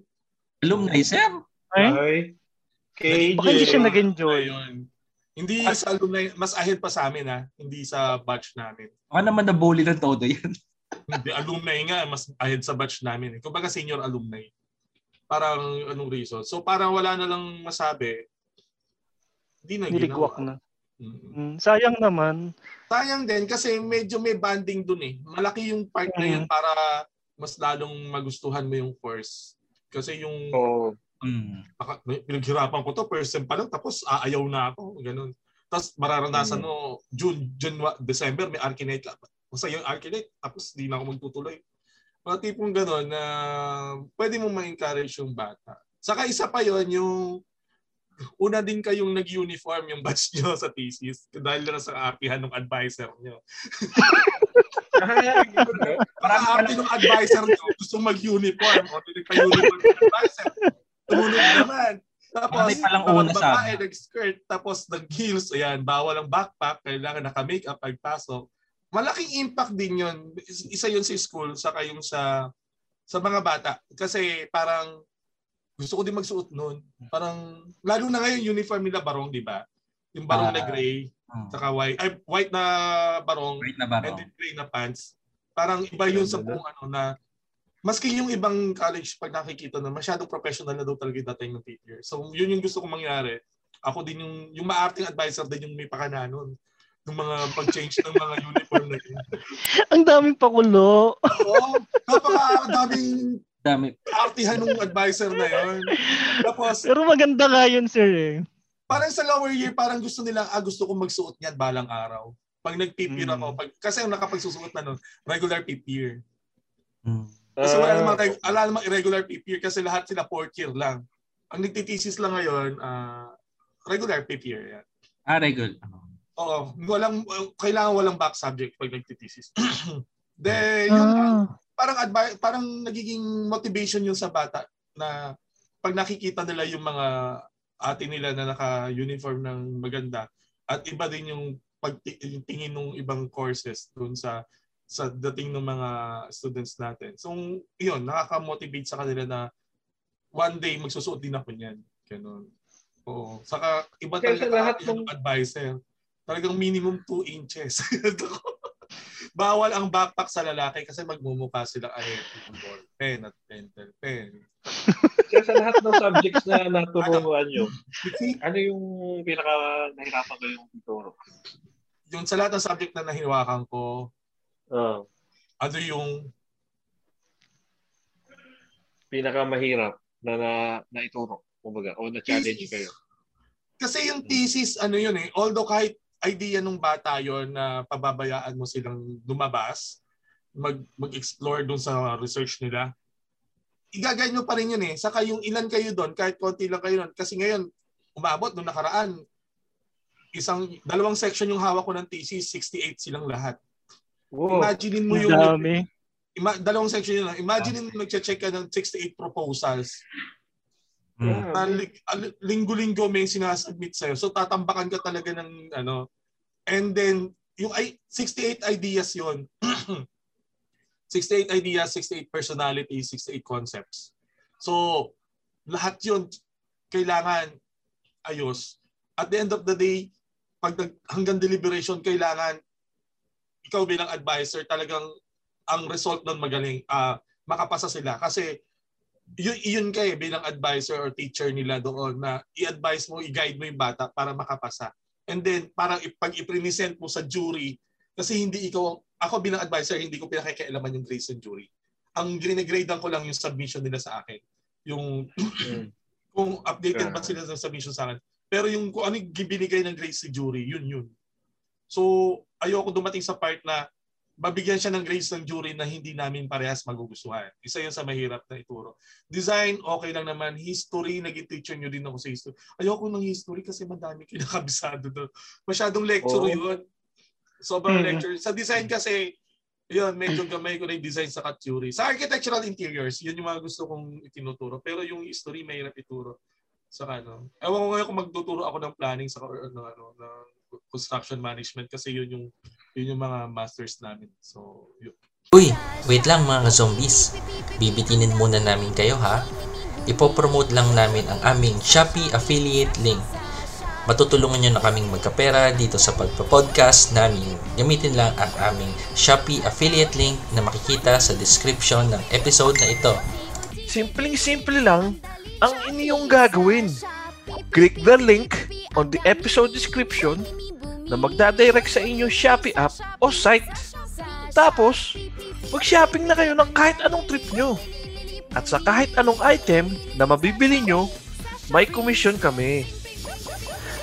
Alumni, sir. Ay? Ay. KJ. Baka hindi siya nag-enjoy. Ayun. Hindi sa alumni, mas ahead pa sa amin ha. Hindi sa batch namin. Baka naman nabully ng todo yan. Hindi, alumni nga, mas ahead sa batch namin. eh. Kumbaga senior alumni. Parang anong reason. So parang wala na lang masabi. Hindi na Niligwak ginawa. na. Mm. Mm, sayang naman. Sayang din kasi medyo may banding dun eh. Malaki yung part na yun Mm. para mas lalong magustuhan mo yung course. Kasi yung Oo. Mm. Baka- pinaghirapan ko to, first sem pa lang, tapos aayaw na ako. Ganun. Tapos mararanasan Mm. mo, June, June, December, may Arcanate ka. Basta yung Arcanate, tapos di na ako magtutuloy. Mga tipong gano'n na pwede mo ma-encourage yung bata. Saka isa pa yon yung una din kayong nag-uniform yung batch nyo sa thesis dahil na sa apihan ng advisor nyo. No? Parang arte ng advisor nyo, gusto mag-uniform o nagpa-uniform ng advisor. Tumunod naman. Tapos, May palang una sa babae, nag-skirt, tapos nag-heels, ayan, bawal ang backpack, kailangan naka-makeup pagpasok. Malaking impact din yun. Isa yun sa school, saka yung sa sa mga bata. Kasi parang gusto ko din magsuot noon. Parang, lalo na ngayon, uniform nila barong, di ba? Yung barong na Ah. gray, Mm. saka white, ay, white na barong, Wait na ba? and then gray na pants. Parang iba yun sa kung ano na maski yung ibang college pag nakikita na masyadong professional na daw talaga dating ng year. So yun yung gusto kong mangyari. Ako din yung yung maarting advisor din yung may pakana nun. Yung mga pag-change ng mga uniform na yun. Ang daming pakulo. Oo, napaka-daming Dami. artihan ng advisor na yun. Tapos, Pero maganda nga yun, sir eh. parang sa lower year, parang gusto nila, ah, gusto kong magsuot niyan balang araw. Pag year Mm. ako, pag, kasi ang nakapagsusuot na nun, regular year. Mm. Kasi wala Ah, namang, reg- wala namang irregular fifth year kasi lahat sila fourth year lang. Ang nagtitesis lang ngayon, ah, regular fifth year. Yan. Ah, regular. Oo, walang, kailangan walang back subject pag nagtitesis. De, yun, Ah. parang advi- parang nagiging motivation yun sa bata na pag nakikita nila yung mga ate nila na naka-uniform ng maganda at iba din yung pagtingin ng ibang courses dun sa sa dating ng mga students natin. So, yun, nakaka-motivate sa kanila na one day magsusuot din ako niyan. Ganun. Oo. Saka iba Kaya talaga sa lahat ng advisor. Talagang minimum 2 inches. Bawal ang backpack sa lalaki kasi magmumukha silang ahead ng ball pen at pencil pen. Kaya sa lahat ng subjects na naturuan nyo, ano yung pinaka nahirapan kayong ituro? Yung sa lahat ng subject na nahiwakan ko, Ah, ano yung pinaka mahirap na, na naituro, kumbaga, o na-challenge Thesis. kayo. Kasi yung thesis, ano yun eh, although kahit idea nung bata yon na pababayaan mo silang lumabas, mag, mag-explore dun sa research nila, igagay nyo pa rin yun eh. Saka yung ilan kayo doon, kahit konti lang kayo doon. Kasi ngayon, umabot nung nakaraan, isang, dalawang section yung hawak ko ng thesis, 68 silang lahat. Wow. Imaginein mo yung, dami. ima- dalawang section yun lang. Imagine mo nagche-check ka ng 68 proposals. Mm. na linggo-linggo may sinasubmit sa'yo. So tatambakan ka talaga ng ano. And then, yung ay, 68 ideas yon 68 ideas, 68 personalities, 68 concepts. So, lahat yun kailangan ayos. At the end of the day, pag nag, hanggang deliberation, kailangan ikaw bilang advisor talagang ang result nun magaling, ah makapasa sila. Kasi yun, yun kayo bilang advisor or teacher nila doon na i-advise mo, i-guide mo yung bata para makapasa. And then, parang pag i-present mo sa jury, kasi hindi ikaw, ako bilang advisor, hindi ko pinakikialaman yung grades ng jury. Ang gine-gradean ko lang yung submission nila sa akin. Yung kung updated ba sila sa submission sa akin. Pero yung kung ano yung binigay ng grades sa jury, yun yun. So, ayoko dumating sa part na mabigyan siya ng grades ng jury na hindi namin parehas magugustuhan. Isa yun sa mahirap na ituro. Design, okay lang naman. History, naging teacher nyo din ako sa history. Ayoko ng history kasi madami kinakabisado doon. Masyadong lecture Oo. yun. Sobrang Mhm. lecture. Sa design kasi, yun, medyo gamay ko na yung design sa theory. Sa architectural interiors, yun yung mga gusto kong itinuturo. Pero yung history, mahirap ituro. Sa ano. Ewan ko ngayon kung magtuturo ako ng planning sa ano, ano, ng construction management kasi yun yung yun yung mga masters namin. So, yun. Uy, wait lang mga zombies. Bibitinin muna namin kayo ha. Ipopromote lang namin ang aming Shopee affiliate link. Matutulungan nyo na kaming magkapera dito sa pagpa-podcast namin. Gamitin lang ang aming Shopee affiliate link na makikita sa description ng episode na ito. Simpleng-simple lang ang inyong gagawin. Click the link on the episode description na magdadirect sa inyong Shopee app o site. Tapos, mag-shopping na kayo ng kahit anong trip nyo. At sa kahit anong item na mabibili nyo, may commission kami.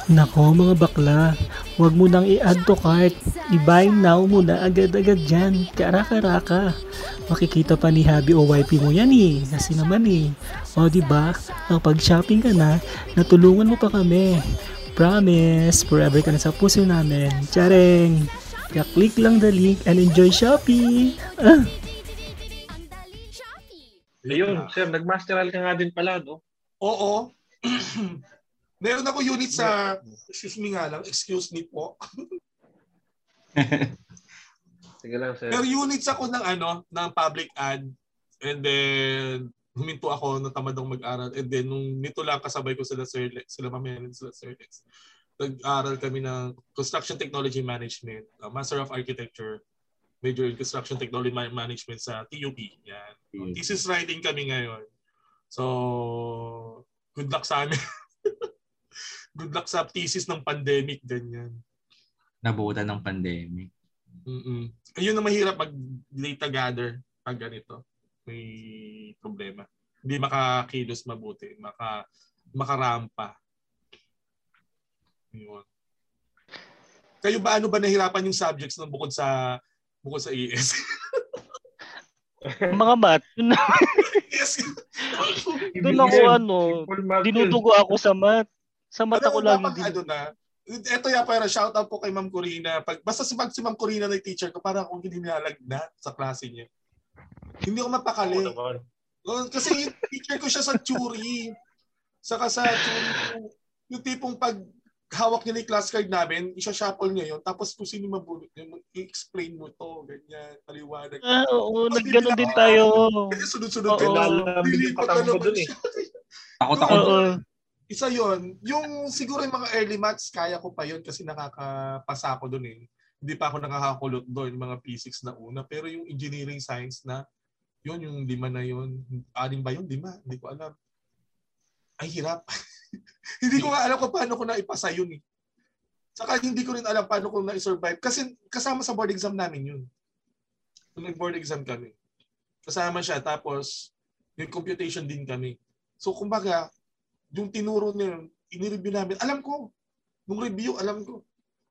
Nako mga bakla, huwag mo nang i-add to cart. I-buy now mo na agad-agad dyan. Karaka-raka. Makikita pa ni Habi o YP mo yan eh. Kasi naman eh. O diba, kapag shopping ka na, natulungan mo pa kami. Promise, forever ka na sa puso namin. Tsareng! Kaya click lang the link and enjoy shopping! Ah! Ayun, sir, nagmasteral ka nga din pala, no? Oo. Meron ako unit sa, excuse me nga lang, excuse me po. Sige lang, sir. Pero units ako ng ano, ng public ad. And then, huminto ako, natamad akong mag-aral. And then, nung nito lang kasabay ko sila Sir Lex, sila Mamilan, sila Sir Lex. Nag-aral kami ng Construction Technology Management, uh, Master of Architecture, major in Construction Technology Ma- Management sa TUP. Yan. Thesis writing kami ngayon. So, good luck sa amin. good luck sa thesis ng pandemic, ganyan. Nabutan ng pandemic. Mm-mm. Ayun na mahirap mag data gather pag ganito. May problema. Hindi makakilos mabuti, maka makarampa. Yun. Kayo ba ano ba nahirapan yung subjects ng bukod sa bukod sa ES? Mga mat, yun na, yes. doon ako ano, dinudugo ako sa mat. Sa mata ko lang dapat ano na. Ito ya para shout out po kay Ma'am Corina. Pag basta si Ma'am, si Ma'am Corina na teacher ko para akong hindi nilalagnat sa klase niya. Hindi ako mapakali. Oh, kasi yung teacher ko siya sa theory. Saka sa ko, yung tipong pag hawak niya na yung class card namin, isa-shuffle niya yun, tapos kung sino mabulot niya, i-explain mo to, ganyan, paliwanag. Ah, oo, nagganon din tayo. Kasi sunod-sunod Oo. ka yung Lilipat na ko naman dun eh. Takot ako. Oo. Isa yon Yung siguro yung mga early maths, kaya ko pa yun kasi nakakapasa ako dun eh. Hindi pa ako nakakakulot doon, yung mga physics na una. Pero yung engineering science na, yun, yung lima na yun. Anim ba yun? Lima? Hindi ko alam. Ay, hirap. hindi ko nga alam kung paano ko na ipasa yun eh. Saka hindi ko rin alam paano ko na i-survive. Kasi kasama sa board exam namin yun. Nung nag-board exam kami. Kasama siya. Tapos, yung computation din kami. So, kumbaga, yung tinuro niya, inireview namin. Alam ko. Nung review, alam ko.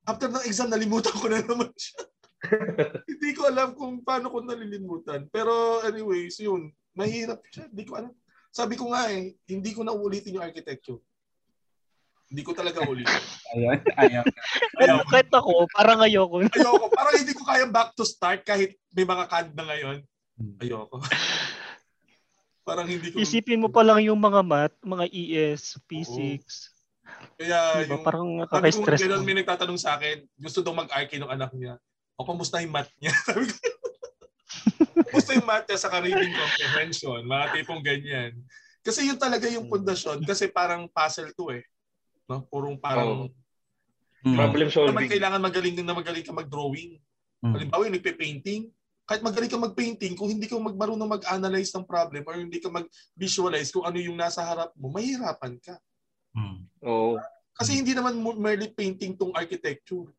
After ng exam, nalimutan ko na naman siya. Hindi ko alam kung paano ko nalilimutan. Pero anyways, yun. Mahirap siya. Hindi ko alam. Sabi ko nga eh, hindi ko na uulitin yung architecture. Hindi ko talaga ulitin. Ayun, ayaw. Ayaw. Kahit ako, parang ayoko. Ayoko. Parang hindi ko kaya back to start kahit may mga canned na ngayon. Ayoko. Parang hindi ko... Isipin mo pa lang yung mga mat, mga ES, physics. Kaya Diba? yung... Parang Sabi ko, nakaka-stress. may nagtatanong sa akin, gusto daw mag-archi ng anak niya. O, kumusta yung math niya? Sabi ko, Gusto yung math test sa reading comprehension, mga tipong ganyan. Kasi yun talaga yung pundasyon kasi parang puzzle to eh. No? Purong parang Mm. Problem naman solving. kailangan magaling din na magaling ka mag-drawing. Mm. Halimbawa, yung nagpe-painting, kahit magaling ka mag-painting, kung hindi ka magmarunong mag-analyze ng problem or hindi ka mag-visualize kung ano yung nasa harap mo, mahirapan ka. Mm. Oo. Kasi hindi naman merely painting tong architecture.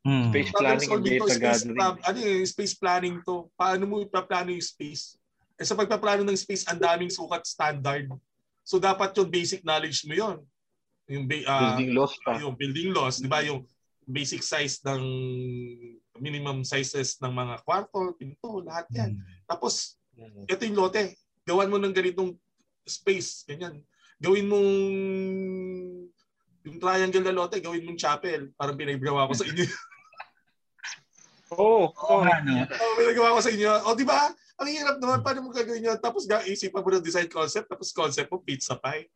Mm. Space planning and data space, gathering. ano yung space planning to? Paano mo ipaplano yung space? Eh sa pagpaplano ng space, ang daming sukat standard. So dapat yung basic knowledge mo yon Yung ba- ah, Building laws pa. yung building laws, di ba? Yung basic size ng minimum sizes ng mga kwarto, pinto, lahat yan. Tapos, Mm. ito yung lote. Gawan mo ng ganitong space, ganyan. Gawin mong yung triangle na lote, gawin mong chapel. Parang pinagawa ko sa inyo. Oo. Oo oo. nga, no? oh, pinagawa ko sa inyo. O, di ba? Ang hirap naman. Paano mo gagawin yun? Tapos isipan mo ng design concept. Tapos concept mo, pizza pie.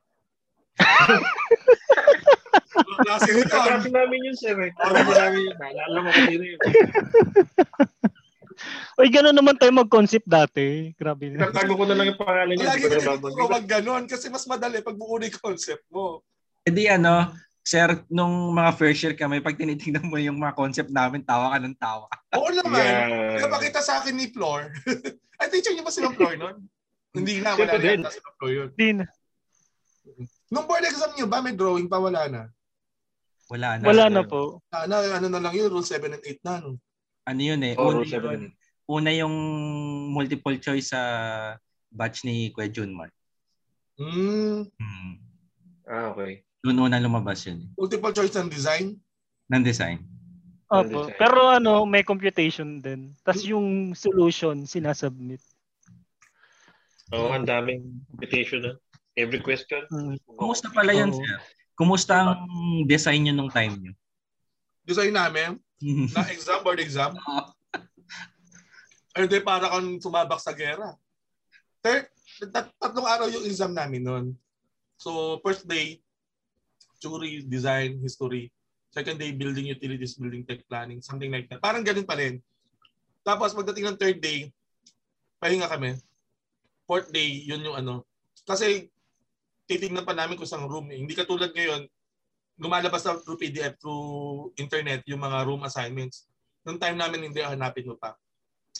Klase yun. Kaklase namin yun, sir. Eh. Kaklase namin yun. Naalala mo kasi yun. Uy, gano'n naman tayo mag-concept dati. Grabe na. Tatago ko na lang yung pangalan niya. Lagi Hindi ko ko na babanggitin. wag ganon kasi mas madali pag buo na yung concept mo. E di ano, sir, nung mga first year kami, pag tinitingnan mo yung mga concept namin, tawa ka ng tawa. Oo naman. Yeah. Napakita sa akin ni Flor. Ay, teacher niyo ba si Flor nun? Hindi na, wala na si Flor yun. Di na. Nung board exam niyo ba, may drawing pa, wala na. Wala na. Wala na po. Ano, ano na lang yun, rule 7 and 8 na. No? Ano yun eh. Oo, una, yun, una yung multiple choice sa batch ni Kuya Junmar. Hmm, Hmm. Ah, okay. Doon una lumabas yun. eh, multiple choice ng design. Ng design. Opo. Pero ano, may computation din. Tapos yung solution, sinasubmit. Oo, ang daming invitation na. Every question. Mm. Kumusta pala yun, Oo. sir? Kumusta ang design nyo nung time nyo? Design namin, na exam, board exam. Ay, hindi, para kang sumabak sa gera. Third, tat- tatlong araw yung exam namin noon. So, first day, theory, design, history. Second day, building utilities, building tech planning, something like that. Parang ganun pa rin. Tapos, pagdating ng third day, pahinga kami. Fourth day, yun yung ano. Kasi, titignan pa namin kung saan room. Eh. Hindi katulad ngayon, lumalabas na through PDF, through internet, yung mga room assignments. Noong time namin, hindi hanapin mo pa.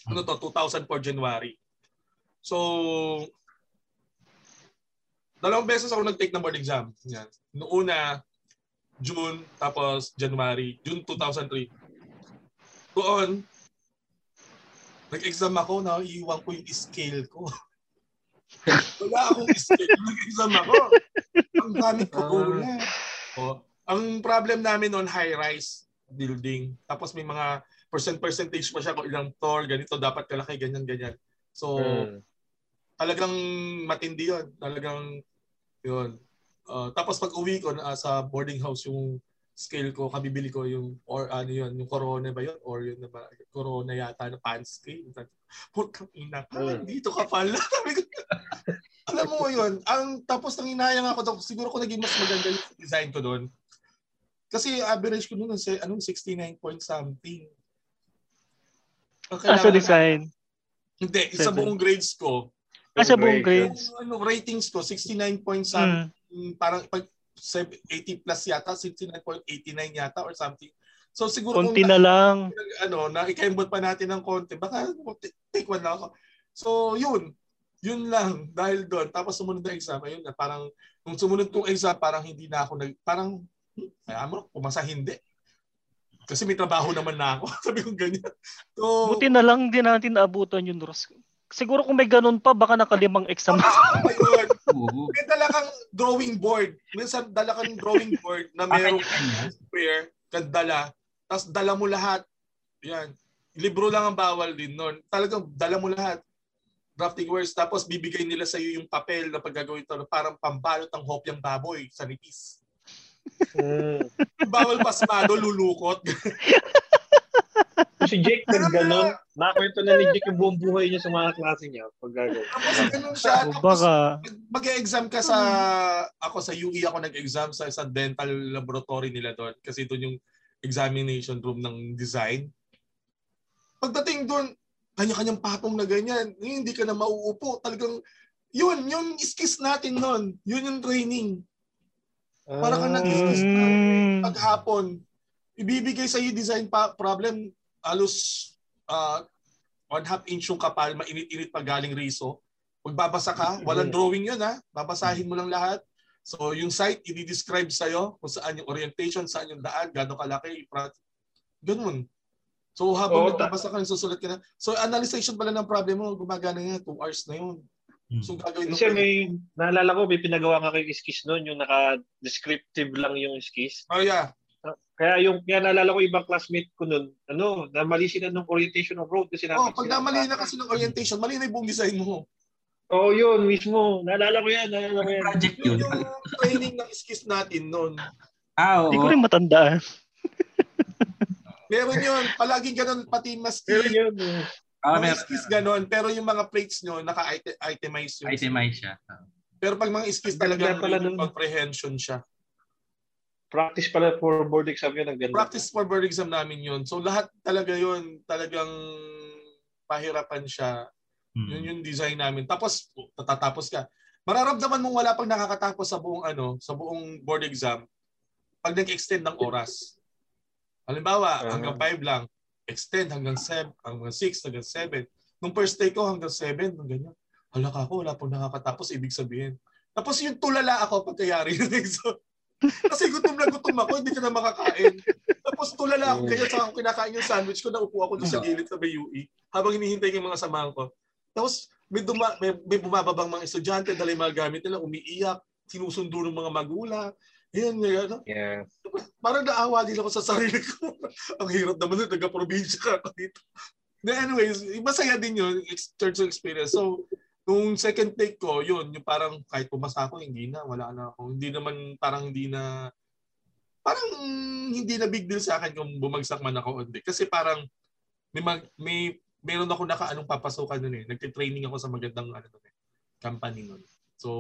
Ano to, 2004 January. So, dalawang beses ako nag-take ng board exam. Yan. Noong una, June, tapos January. June 2003. Doon, nag-exam ako, na iiwan ko yung scale ko. Wala akong scale. Nag-exam ako. Ang gamit ko una. Oh, ang problem namin noon high-rise building. Tapos may mga percent percentage pa siya kung ilang floor, ganito dapat kalaki, ganyan, ganyan. So, Mm. talagang matindi yun. Talagang, yun. Uh, tapos pag uwi ko na sa boarding house yung scale ko, kabibili ko yung, or ano yun, yung corona ba yun? Or yun na ba? Corona yata na pan scale. Putang ina ka, Mm. dito ka pala. Alam mo yun, ang tapos nang inayang ako, doon, siguro ko naging mas maganda yung design ko doon. Kasi average ko noon, say, anong 69 point something. Ang Ah, sa design. Hindi, sa Seven. buong grades ko. Ah, sa buong Grade. grades. Ano, ratings ko, 69 point something. Mm. Parang pag 80 plus yata, 69.89 yata or something. So siguro Konti kung na lang. ano, na ikaimbot pa natin ng konti, baka take one lang ako. So yun, yun lang dahil doon. Tapos sumunod na exam, ayun na parang nung sumunod kong exam, parang hindi na ako nag, parang, hmm, kaya mo, pumasa hindi. Kasi may trabaho naman na ako. Sabi ko ganyan. So, Buti na lang din natin naabutan yung Ross. Siguro kung may ganun pa, baka nakalimang exam. Oo. May dala kang drawing board. Minsan dala kang drawing board na merong square, kang dala. Tapos dala mo lahat. Yan. Libro lang ang bawal din nun. Talagang dala mo lahat. Drafting words. Tapos bibigay nila sa iyo yung papel na paggagawin ito. Parang pambalot ng hopyang baboy sa nipis. Mm. Bawal pasmado, lulukot. Si Jake nag ganon. Nakakwento na ni Jake yung buong buhay niya sa mga klase niya. Pag gagawin. Tapos ganun siya. Tapos baka, mag-exam ka sa ako sa UE ako nag-exam sa sa dental laboratory nila doon kasi doon yung examination room ng design. Pagdating doon, kanya-kanyang patong na ganyan. Eh, hindi ka na mauupo. Talagang, yun, yung skis natin nun. Yun yung training. Para ka nag-skis na Mm. paghapon. Ibibigay sa design pa problem, alos uh, one half inch yung kapal, mainit-init pa galing riso. Magbabasa ka, walang Mm. drawing yun ha. Babasahin mo lang lahat. So yung site, i-describe sa'yo kung saan yung orientation, saan yung daan, gano'ng kalaki, prat- ganun. So habang Oo, nagbabasa ka, susulat ka na. So analyzation pala ng problem mo, gumagana nga, 2 hours na yun. Hmm. So gagawin mo Kasi may, naalala ko, may pinagawa nga kayo skis noon, yung naka-descriptive lang yung skis. Oh yeah. Kaya yung, kaya naalala ko ibang classmate ko noon, ano, namali sila ng orientation of road kasi Oh, pag namali na kasi ng orientation, mali na yung buong design mo. Oo, oh, yun, mismo. Naalala ko yan, naalala ko yan. Project Yun yun. yung training ng skis natin noon. Ah, oo. Hindi ko rin matandaan. Meron yun. Palaging ganun, pati maski. Pero yun, eh. Ah, mga meron. skis ganun. Pero yung mga plates nyo, naka-itemize yun. Itemize siya. Ah. Pero pag mga skis talaga, pala yung comprehension siya. Practice pala for board exam yun, ang ganda. Practice for board exam namin yun. So lahat talaga yun, talagang pahirapan siya. Hmm. Yun yung design namin. Tapos, tatatapos ka. Mararamdaman mong wala pang nakakatapos sa buong ano, sa buong board exam pag nag-extend ng oras. Halimbawa, Ah. hanggang 5 lang. Extend hanggang 7, hanggang 6, hanggang 7. Nung first day ko hanggang 7, hanggang ganyan. Hala ka ako, wala pang nakakatapos, ibig sabihin. Tapos yung tulala ako pagkayari ng exam. Kasi gutom na gutom ako, hindi ka na makakain. Tapos tulala ako, ganyan sa ako kinakain yung sandwich ko, naupo ako doon sa gilid sa BUE habang hinihintay ko yung mga samahan ko. Tapos may, duma, may, may bumababang mga estudyante, dala yung mga gamit nila, umiiyak, sinusundo ng mga magulang. Yan, yan, ano. Yeah. Parang naawa din ako sa sarili ko. Ang hirap naman nun, taga-probinsya ka ako dito. Na anyways, masaya din yun, church experience. So, nung second take ko, yun, yung parang kahit pumasa ako, hindi na, wala na ako. Hindi naman, parang hindi na, parang hindi na big deal sa akin kung bumagsak man ako o hindi. Kasi parang, may, mag, may, meron ako naka anong papasukan nun eh. Nagtitraining ako sa magandang ano nun eh, company nun. So,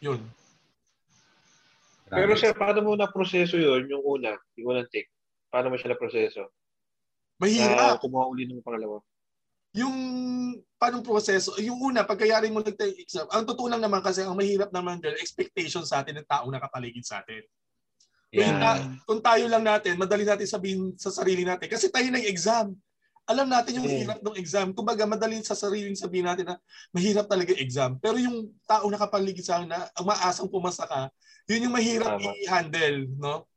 yun. Pero sir, paano mo na-proseso yun, yung una, yung unang take? Paano mo siya na-proseso? Mahirap. Na kumuha uli ng pangalawa. yung paano proseso, yung una, pagkayari mo nag-take exam, ang totoo lang naman kasi ang mahirap naman dyan, expectation sa atin ng taong nakapaligid sa atin. Yeah. ta- kung tayo lang natin, madali natin sabihin sa sarili natin, kasi tayo na exam. Alam natin yung Mm. hirap ng exam. Kumbaga, madali sa sariling sabihin natin na mahirap talaga exam. Pero yung tao nakapaligid sa akin na ang maasang pumasa ka, yun yung mahirap Tama. i-handle, no?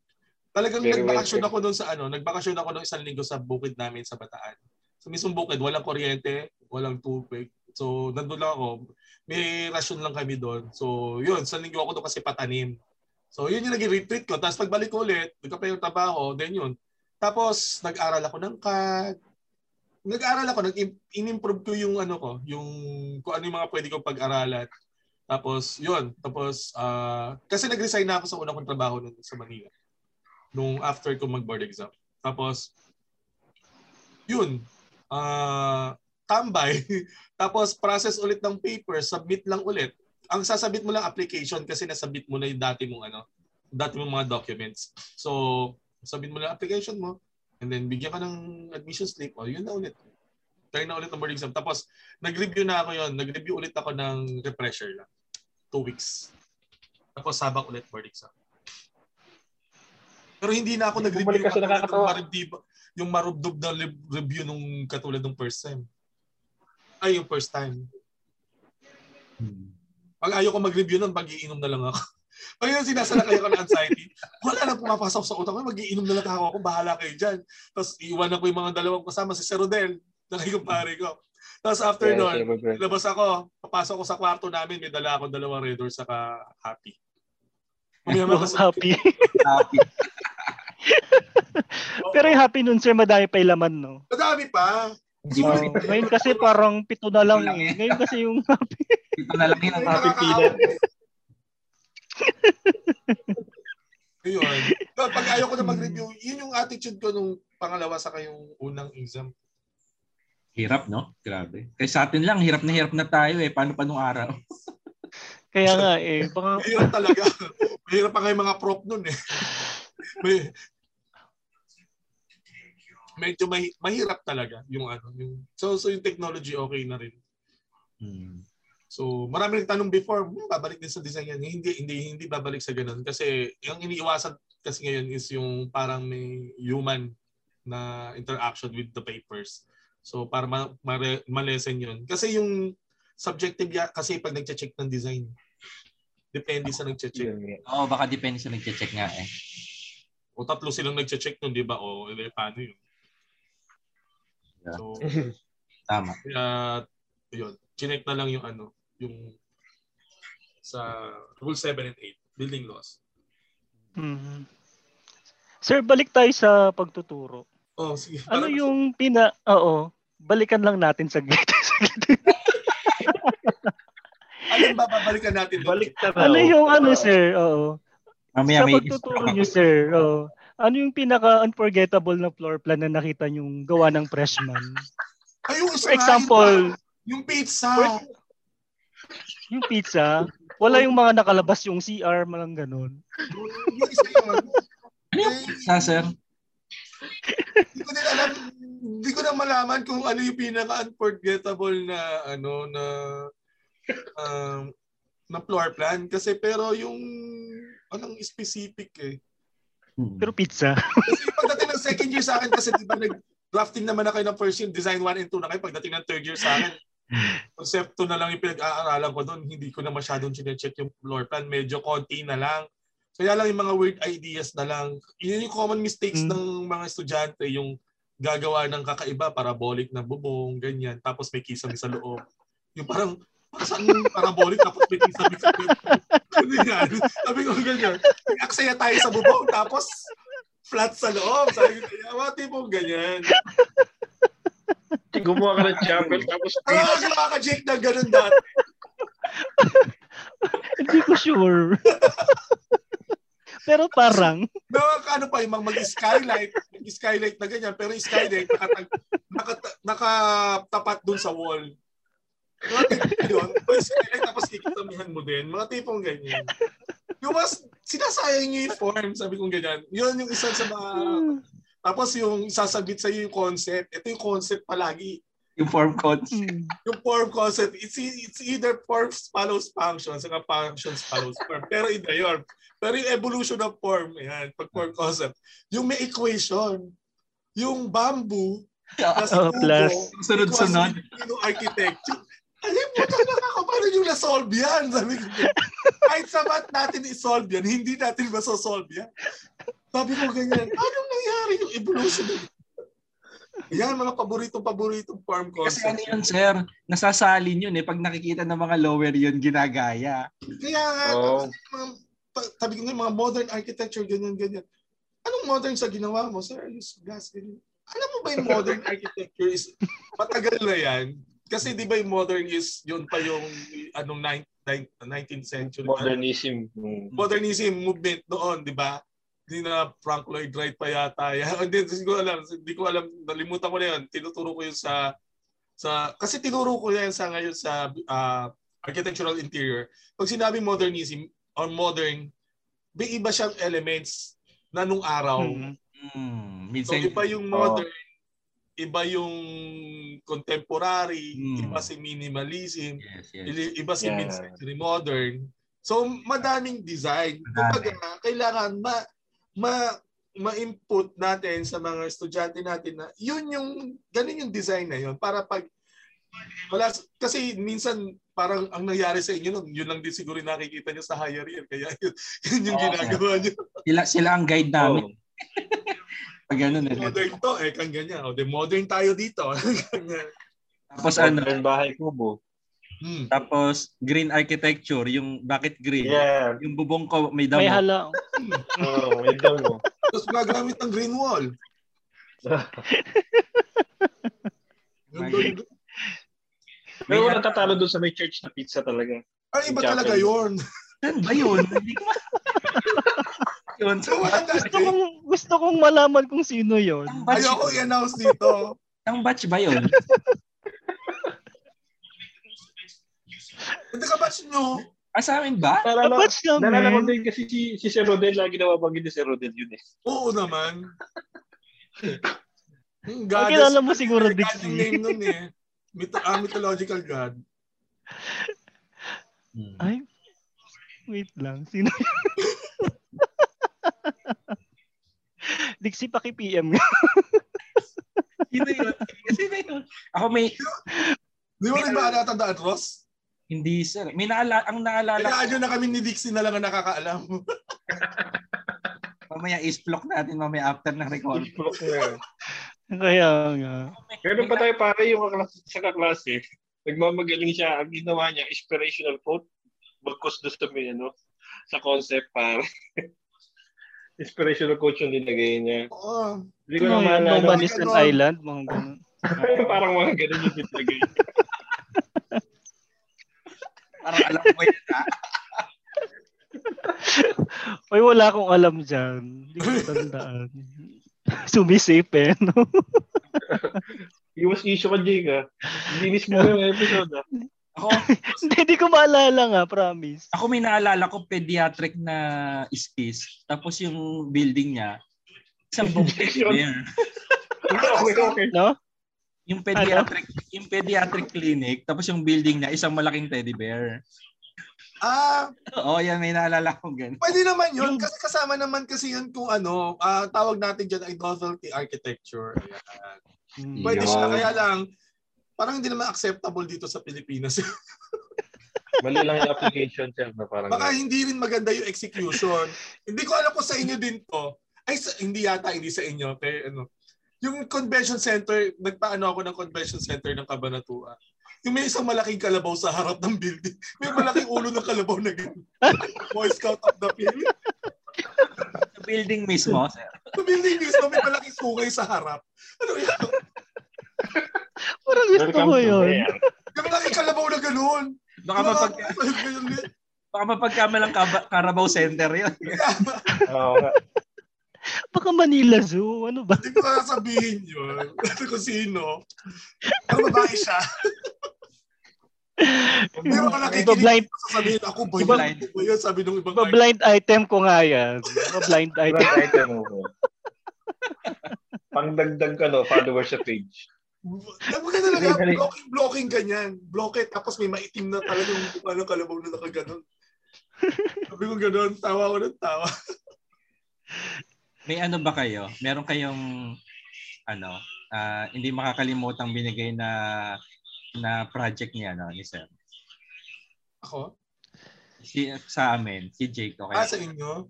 Talagang Very nagbakasyon ako doon sa ano, nagbakasyon ako ng isang linggo sa bukid namin sa Bataan. Sa mismong bukid, walang kuryente, walang tubig. So, nandun lang ako. May rasyon lang kami doon. So, yun, sa linggo ako doon kasi patanim. So, yun yung naging retreat ko. Tapos pagbalik ko ulit, nagkape yung trabaho, then yun. Tapos, nag-aral ako ng CAD. Nag-aral ako, nag-improve ko yung ano ko, yung kung ano yung mga pwede kong pag-aralan. Tapos, yun. Tapos, ah, kasi nag-resign na ako sa una kong trabaho nun sa Manila. Nung after ko mag-board exam. Tapos, yun. Ah, tambay. Tapos, process ulit ng paper, submit lang ulit. Ang sasabit mo lang application kasi nasabit mo na yung dati mong ano, dati mong mga documents. So, submit mo lang application mo and then bigyan ka ng admission slip. O, yun na ulit. Try na ulit ng board exam. Tapos, nag-review na ako yon Nag-review ulit ako ng refresher lang. Two weeks. Tapos, sabak ulit board exam. Pero hindi na ako nag-review Bumalik ka sa katulad ng nakakatawa. yung marubdob na review nung katulad ng first time. Ay, yung first time. Hmm. Pag ayaw ko mag-review nun, mag-iinom na lang ako. Pag yun sinasalakay ako ng anxiety, wala na pumapasok sa utak ko, mag-iinom na lang ako, ako bahala kayo dyan. Tapos iiwanan ko yung mga dalawang kasama, si Sir Rodel, nakikumpare ko. Tapos after Yeah, nun, labas ako, papasok ko sa kwarto namin, may dala akong dalawang Red Doors saka Happy. Umiyama kasi, happy. Happy. Pero yung happy nun, sir, madami pa yung laman, no? madami pa. Hindi Oh, ngayon kasi parang pito na lang Lang eh. eh. Ngayon kasi yung happy. Ito na lang yun ang Ay, happy peanut. Ayun. Pag ayaw ko na mag-review, yun yung attitude ko nung pangalawa sa yung unang exam. Hirap, no? Grabe. Kaya sa atin lang, hirap na hirap na tayo eh. Paano pa nung araw? Kaya nga eh. Baka, Mahirap talaga. Mahirap pa nga yung mga prop nun eh. May, medyo mahi- mahirap talaga yung ano. Yung, so, so yung technology okay na rin. Hmm. So, marami rin tanong before, hmm, babalik din sa design yan. Hindi, hindi, hindi babalik sa ganun. Kasi yung iniiwasan kasi ngayon is yung parang may human na interaction with the papers. So, para ma- ma- ma-lessen yun. Kasi yung subjective ya, kasi pag nagche-check ng design, depende sa nagche-check. Oo, baka depende sa nagche-check nga eh. O tatlo silang nagche-check nun, di ba? O, eh, paano yun? Yeah. So, Tama. kaya, yun, chinek na lang yung ano, yung sa Rule 7 and 8, building laws. Mhm. Sir, balik tayo sa pagtuturo. Oh, sige. Ano Parang- yung pina... Oo. Balikan lang natin saglit. Alin ba babalikan natin? Balik na ano yung ano, sir? Oo. Mamaya sa may pagtuturo niyo, sir. Oo. Ano yung pinaka-unforgettable na floor plan na nakita yung gawa ng freshman? Ay, yung isa For example, yung, yung pizza. For- yung pizza, wala yung mga nakalabas yung CR, malang ganun. yung isa yun. Yung pizza, sir? Hindi ko din alam, hindi ko na malaman kung ano yung pinaka-unforgettable na ano na um, na floor plan kasi pero yung anong specific eh. Hmm. Pero pizza. Kasi pagdating ng second year sa akin kasi di ba nag-drafting naman na kayo ng first year, design 1 and 2 na kayo. Pagdating ng third year sa akin, concepto na lang yung pinag-aaralan ko doon. Hindi ko na masyadong chinecheck yung floor plan. Medyo konti na lang. Kaya lang yung mga weird ideas na lang. Yun yung common mistakes Mm. ng mga estudyante. Yung gagawa ng kakaiba, parabolic na bubong, ganyan. Tapos may kisame sa loob. Yung parang saan yung parabolic tapos may kisame sa. Ganyan. Sabi ko ganyan. Aksaya tayo sa bubong tapos flat sa loob. Sabi ko, kaya mga tipong ganyan. Gumawa ka ng chapel tapos gawa ka Jake na ganun dati. Hindi ko sure. Pero parang, No, ano pa, yung mga mag-skylight, mag-skylight na ganyan, pero yung skylight nakatag, nakata, nakatapat dun sa wall. Mga tipong yun, yung skylight tapos kikitamihan mo din, mga tipong ganyan. Yung mas, sinasayang niyo yung form, sabi kong ganyan. Yun yung isa sa mga, tapos yung sasabit sa yung concept, ito yung concept palagi. Yung form concept. hmm, Yung form concept, it's, e- it's either form follows function, saka functions follows form. Pero iba yun. Pero yung evolution of form, yan, pag form concept, yung may equation, yung bamboo, plus Oh, plus. Sunod-sunod. Filipino architecture. Alam mo, talaga ako, paano yung na-solve yan? Sabi ko, kahit sa math natin i-solve yan, hindi natin masosolve yan. Sabi ko ganyan, anong nangyari yung evolution? Yan, mga paboritong-paboritong farm Kasi concept. ano yun, sir? Nasasalin yun eh. Pag nakikita ng mga lower yun, ginagaya. Kaya nga, kasi mga, sabi ko mga modern architecture, ganyan, ganyan. Anong modern sa ginawa mo? Sir, use gas, ganyan. Alam mo ba yung modern architecture is, matagal na yan. Kasi di ba yung modern is, yun pa yung, anong 9th, 19th century. modernism. Mm. Modernism movement noon, di ba? Hindi na Frank Lloyd Wright pa yata. yan. Hindi, hindi ko alam. Hindi ko alam. Nalimutan ko na yun. Tinuturo ko yun sa sa kasi tinuro ko yan sa ngayon sa ah, architectural interior. Pag sinabi modernism or modern, may iba siyang elements na nung araw. hmm. Hmm. So Minsan, iba yung modern, iba yung contemporary, Hmm. iba si minimalism, yes, yes. Iba si Yeah. mid-century modern. So madaming design. Madami. Kumbaga, kailangan ma ma ma-input natin sa mga estudyante natin na yun yung ganun yung design na yun para pag wala kasi minsan parang ang nangyari sa inyo nun, yun lang din siguro yung nakikita nyo sa higher year kaya yun, yun yung Oo. ginagawa nyo. Sila, sila ang guide namin. Oh. Pag ganun eh. Modern to, eh, kang ganyan. O, de modern tayo dito. Tapos ano, Modern bahay kubo. hmm. tapos green architecture, yung bakit green? Yeah. Yung bubong ko may damo. may hala. Oh, may damo. Tapos gumagamit ng green wall. Pero wala tatalo doon sa may church na pizza talaga. Ay, iba talaga yun. Saan ba yun? Yun. So, Gusto kong, gusto kong malaman kung sino yon. Ang batch, Ayoko i-announce dito. ang batch ba yun? Hindi ka batch nyo. Ah, sa amin ba? Nalala, Batch namin. nalala ko din kasi si, si Sir Rodel, lagi nawabanggit ni Sir Rodel yun eh. Oo naman. Ang goddess. kilala mo siguro, God Dixie. yung name nun eh. Myth- ah, mythological god. Hmm. Ay, wait lang. Sino Dixie, paki-PM nga. Sino yun? Sino yun? Ako may, Di mo rin ba natatandaan, Ross? hindi sir. May naala, ang naalala Kaya na kami ni Dixie na lang ang nakakaalam. mamaya is-block natin mamaya after ng record. Block na. Kaya nga. Meron pa tayo pare yung kaklase, sa kaklase. Nagmamagaling siya. Ang ginawa niya, inspirational quote. Bagkos doon sa may, ano, sa concept pare. Inspirational quote yung linagay niya. Oo. Hindi ko na Ano yun? No maalala. Man is an Ganon. island. Mga ganun. Parang mga ganun yung linagay. Parang alam ko yun ha. Ay, wala akong alam dyan. Hindi ko tandaan. Sumisip eh, no? Iwas issue ka, Jake, ha? Linis mo yung episode, ha? Ako, Hindi, ko maalala nga, promise. ako may naalala ko pediatric na skis. Tapos yung building niya, isang buong bear. okay, okay. No? Yung pediatric, yung pediatric clinic, tapos yung building niya, isang malaking teddy bear. Ah, Oo, yan, may naalala ko ganun. pwede naman yun. Kasi kasama naman kasi yun kung ano, ah, tawag natin dyan ay novelty architecture. Ayan. Pwede Yun. siya, kaya lang, parang hindi naman acceptable dito sa Pilipinas. Mali lang yung application, sir, na parang... Baka hindi rin maganda yung execution. hindi ko alam kung sa inyo din to. Ay, sa, hindi yata, hindi sa inyo. Pero ano, yung convention center, nagpaano ako ng convention center ng Cabanatuan. Yung may isang malaking kalabaw sa harap ng building. May malaking ulo ng kalabaw na gano'n. Boy Scout of the Philippines. Sa building mismo, sir. Sa building mismo, may malaking sungay sa harap. Ano yan? Parang gusto ko yun. Bear. May malaking kalabaw na gano'n. Baka, mapag, baka mapagkamalang Carabao Center yun. Oo nga. Baka Manila Zoo. Ano ba? Hindi ko sasabihin yun. Ano kung sino. Pero babae siya. Pero ka nakikinig Iba-blind, sasabihin ako, boy, Iba- blind. Boy, yan, sabi nung ibang iba-blind item ko nga yan. Iba-blind item. Right item mo. Pangdagdag ka, no? Followers sa page. Ano ka talaga, blocking, blocking ganyan. Block it, tapos may maitim na talaga yung ano, kalabaw na nakaganon. Sabi ko ganon, tawa ko ng tawa. May ano ba kayo? Meron kayong ano, ah, hindi makakalimutang binigay na na project niya no, ni Sir. Ako? Si sa amin, si Jake okay. Ah, sa inyo?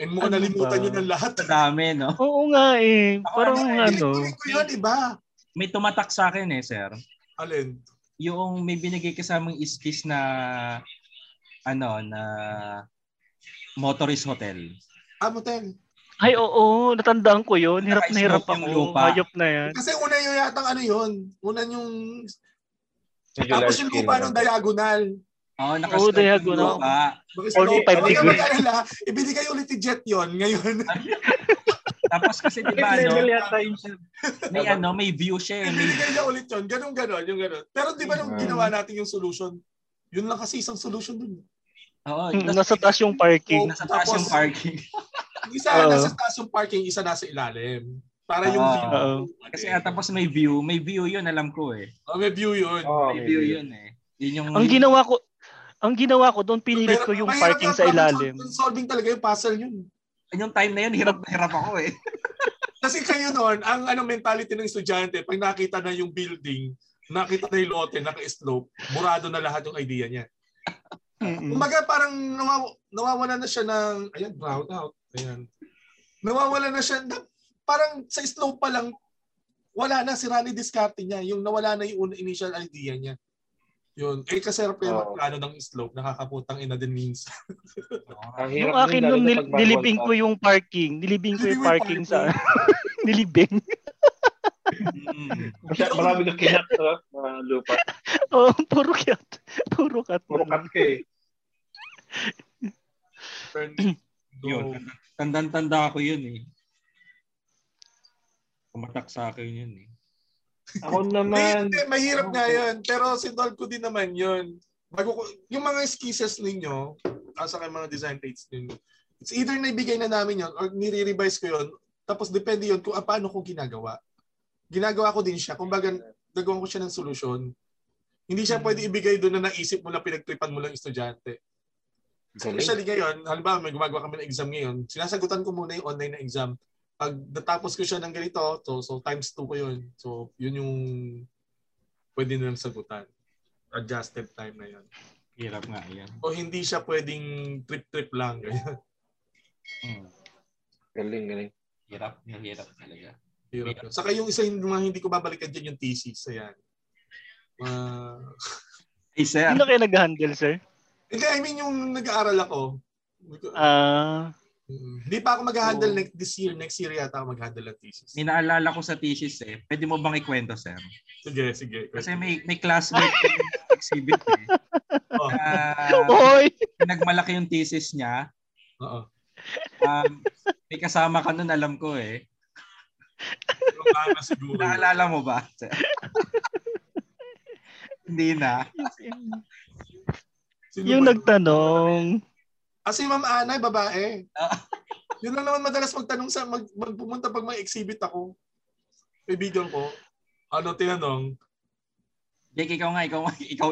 And mukhang Ano nalimutan ba? nyo ng lahat. Sa dami, no? Oo nga eh. Ako, Parang ano, ano. Pilit ko yun, iba. May tumatak sa akin eh, Sir. Alin? Yung may binigay kasamang iskis na ano, na motorist hotel. Ah, motel. Ay, oo. Natandaan ko yun. Hirap na hirap ako. lupa. Hayop na yan. Kasi una yung yatang ano yun. Una yung... Tapos yung lupa ng diagonal. Oo, Oo, nakasmoke yung diagonal. lupa. Bakit Only sino- five Huwag degrees. ka mag-alala, ibinigay ulit ni Jet yon ngayon. Tapos kasi di ba ano, may ano, may view siya eh. May, ibinigay niya ulit yon Ganun, ganun, yung ganun. Pero di ba nung Mm. ginawa natin yung solution, yun lang kasi isang solution dun. oo, Hmm, tas- Nasa taas yung parking. nasa taas yung parking. Isa Oo. nasa taas yung parking, isa nasa ilalim. Para yung Oo. view. Oo. Kasi ah, tapos may view, may view yun alam ko eh. Oh, may view yun. Oo, May view yun eh. Yun yung Ang ginawa ko, ang ginawa ko doon, pinilit Pero ko yung mahirap parking sa ilalim. sol- Solving talaga yung puzzle yun. yung time na yun hirap na hirap ako eh. Kasi kayo noon, ang ano mentality ng estudyante, pag nakita na yung building, nakita na yung lote, naka-slope, murado na lahat yung idea niya. Kumbaga parang nawaw- nawawala na siya ng, ayan, brown out. Ayan. Nawawala na siya, na, parang sa slope pa lang, wala na, si Rani discarte niya. Yung nawala na yung initial idea niya. Yun. Eh kasi pero Oo. magplano ng slope, nakakaputang ina din means. Ang Yung hirap akin nun, lalo nun, na nil- nilibing ko yung parking. Nilibing ko yung Nilibing yung parking sa... nilibing. Mm. Masya, marami kang kinat no? na lupa. Oo, puro cat. Puro cat. Puro cut ka eh. Yun. Tandang-tanda ko yun eh. Kumatak sa akin yun eh. Ako naman, hindi, mahirap nga yan. Pero sinolve ko din naman yun. Bago ko, yung mga skisses ninyo, asa kay mga design dates ninyo, it's either naibigay na namin yun or nire-revise ko yun Tapos depende yun kung ah, paano ko ginagawa. Ginagawa ko din siya. Kung baga, nagawa ko siya ng solusyon. Hindi siya pwede ibigay doon na naisip mo na pinagtripan mo lang estudyante. Galing. Especially ngayon, halimbawa may gumagawa kami ng exam ngayon, sinasagutan ko muna yung online na exam. Pag natapos ko siya ng ganito, so, so times 2 ko yun. So, yun yung pwede nilang sagutan. Adjusted time na yun. Hirap nga yan. O hindi siya pwedeng trip-trip lang. Ganyan. Hmm. Galing, galing. Hirap. Hirap talaga. Hirap yun. Saka yung isa yung mga hindi ko babalikan dyan yung thesis. Ayan. Uh, Hey, sir. Hindi na kayo nag-handle, sir? hindi, I mean yung nag-aaral ako. Ah, Mm, Hindi pa ako mag-handle Oo. next this year. Next year yata ako mag-handle ng thesis. May naalala ko sa thesis eh. Pwede mo bang ikwento, sir? Sige, sige. Kasi may may classmate ko yung exhibit eh. Oh, Oy! nagmalaki yung thesis niya. oo. Um, may kasama ka nun, alam ko eh. Siguro. Naalala mo ba? Hindi na. Sino yung ba? nagtanong. Ah, si Ma'am Ana, babae. Ah. Yun lang naman madalas magtanong sa, mag, magpumunta pag may exhibit ako. Kaibigan ko. Ano tinanong? Jake, ikaw nga, ikaw nga, ikaw.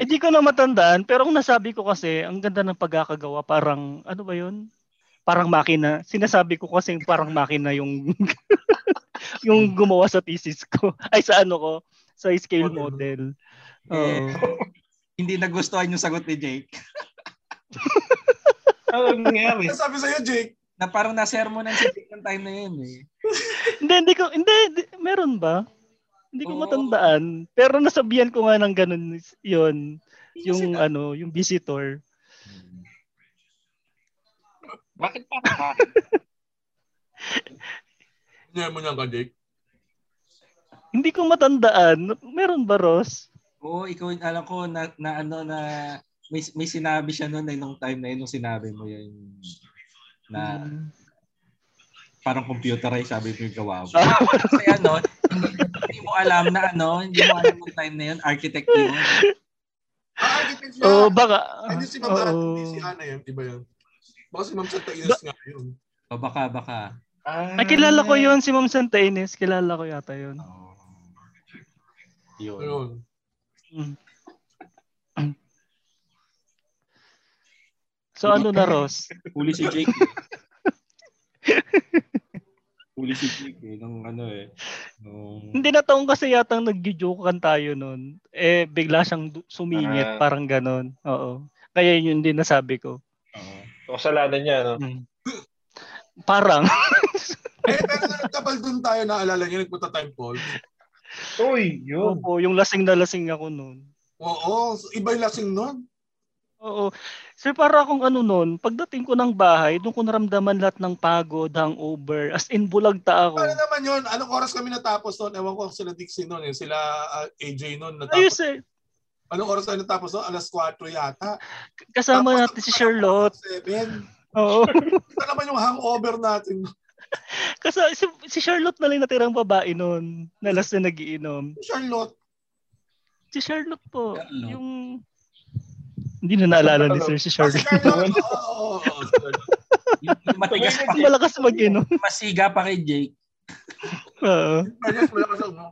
Hindi ko na matandaan, pero ang nasabi ko kasi, ang ganda ng pagkakagawa, parang, ano ba yun? Parang makina. Sinasabi ko kasi parang makina yung yung gumawa sa thesis ko. Ay, sa ano ko, sa scale Model. model. Oo. Hindi nagustuhan yung sagot ni Jake. Ano nangyari? Ano sabi sa'yo, Jake? Na parang nasermonan si Jake ng time na yun eh. Hindi, hindi ko, hindi, hindi- meron ba? Hindi ko Oo. matandaan. Pero nasabihan ko nga ng ganun yun. Yung Kasi- ano, yung visitor. Bakit pa? Hindi mo niyan ka, Jake. Hindi ko matandaan. Meron ba, Ross? Oo, ikaw alam ko na, na ano na may, may sinabi siya noon nung time na yun nung sinabi mo yun na Hmm. parang computerized sabi mo yung gawa mo. Ah, Kasi ano, hindi, hindi mo alam na ano, hindi mo alam nung time na yun, architect yun. Ah, architect siya. Oo, baka. Hindi si Ma'am hindi si Ana yan. Iba yan. Baka si Ma'am Santa Ines nga yun. O baka, baka. Ay, kilala ko yun, si Ma'am Santa Ines. Kilala ko yata yun. Oh. Yun. Ayun. Mm. So ano na, Ross? Huli si Jake. eh. Huli si Jake eh, nung ano eh. Nung... Hindi na taong kasi yatang nag-jokean tayo nun. Eh, bigla siyang sumingit, Ah. parang ganon. Oo. Kaya yun din nasabi ko. Oo. Kasalanan niya, no? Mm. Parang. Eh, pero nagkabal dun tayo, naalala niyo, nagpunta time Paul. Uy, yun. Oo, yung lasing na lasing ako nun. Oo, iba yung lasing nun. Oo. Sir, para akong ano nun, pagdating ko ng bahay, doon ko naramdaman lahat ng pagod, hangover, as in bulagta ako. Paano naman yun? Anong oras kami natapos nun? Ewan ko sila Dixie nun, eh. sila ah, AJ nun. Natapos. Ayos eh. Anong oras tayo natapos nun? Alas 4 yata. Kasama Tapos natin si Charlotte. 7. Oo. Ito naman yung hangover natin. Kasi si, si Charlotte na lang natirang babae nun, na last na nagiinom. Charlotte. Si Charlotte po, Charlotte. yung... Hindi na naalala ni Sir si. Charlotte. Oo, oo, oo, matigas pa, Ang malakas mag-inom. yung masiga pa kay Jake. Oo. Malakas ang no?